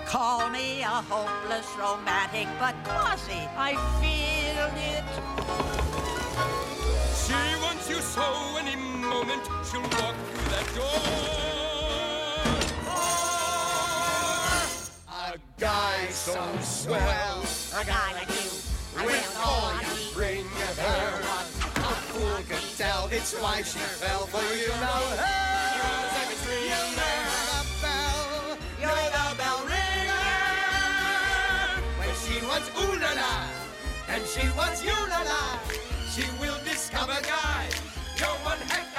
Call me a hopeless romantic, but Quasi, I feel it. She wants you so any moment she'll walk through that door. A guy so swell, A guy like you, I with will all know you bring her. A fool could tell it's why she fell for you now. Hey, you never fell. You're the bell ringer. When she wants ooh la la, and she wants you la la, she will discover, guy, you're one heck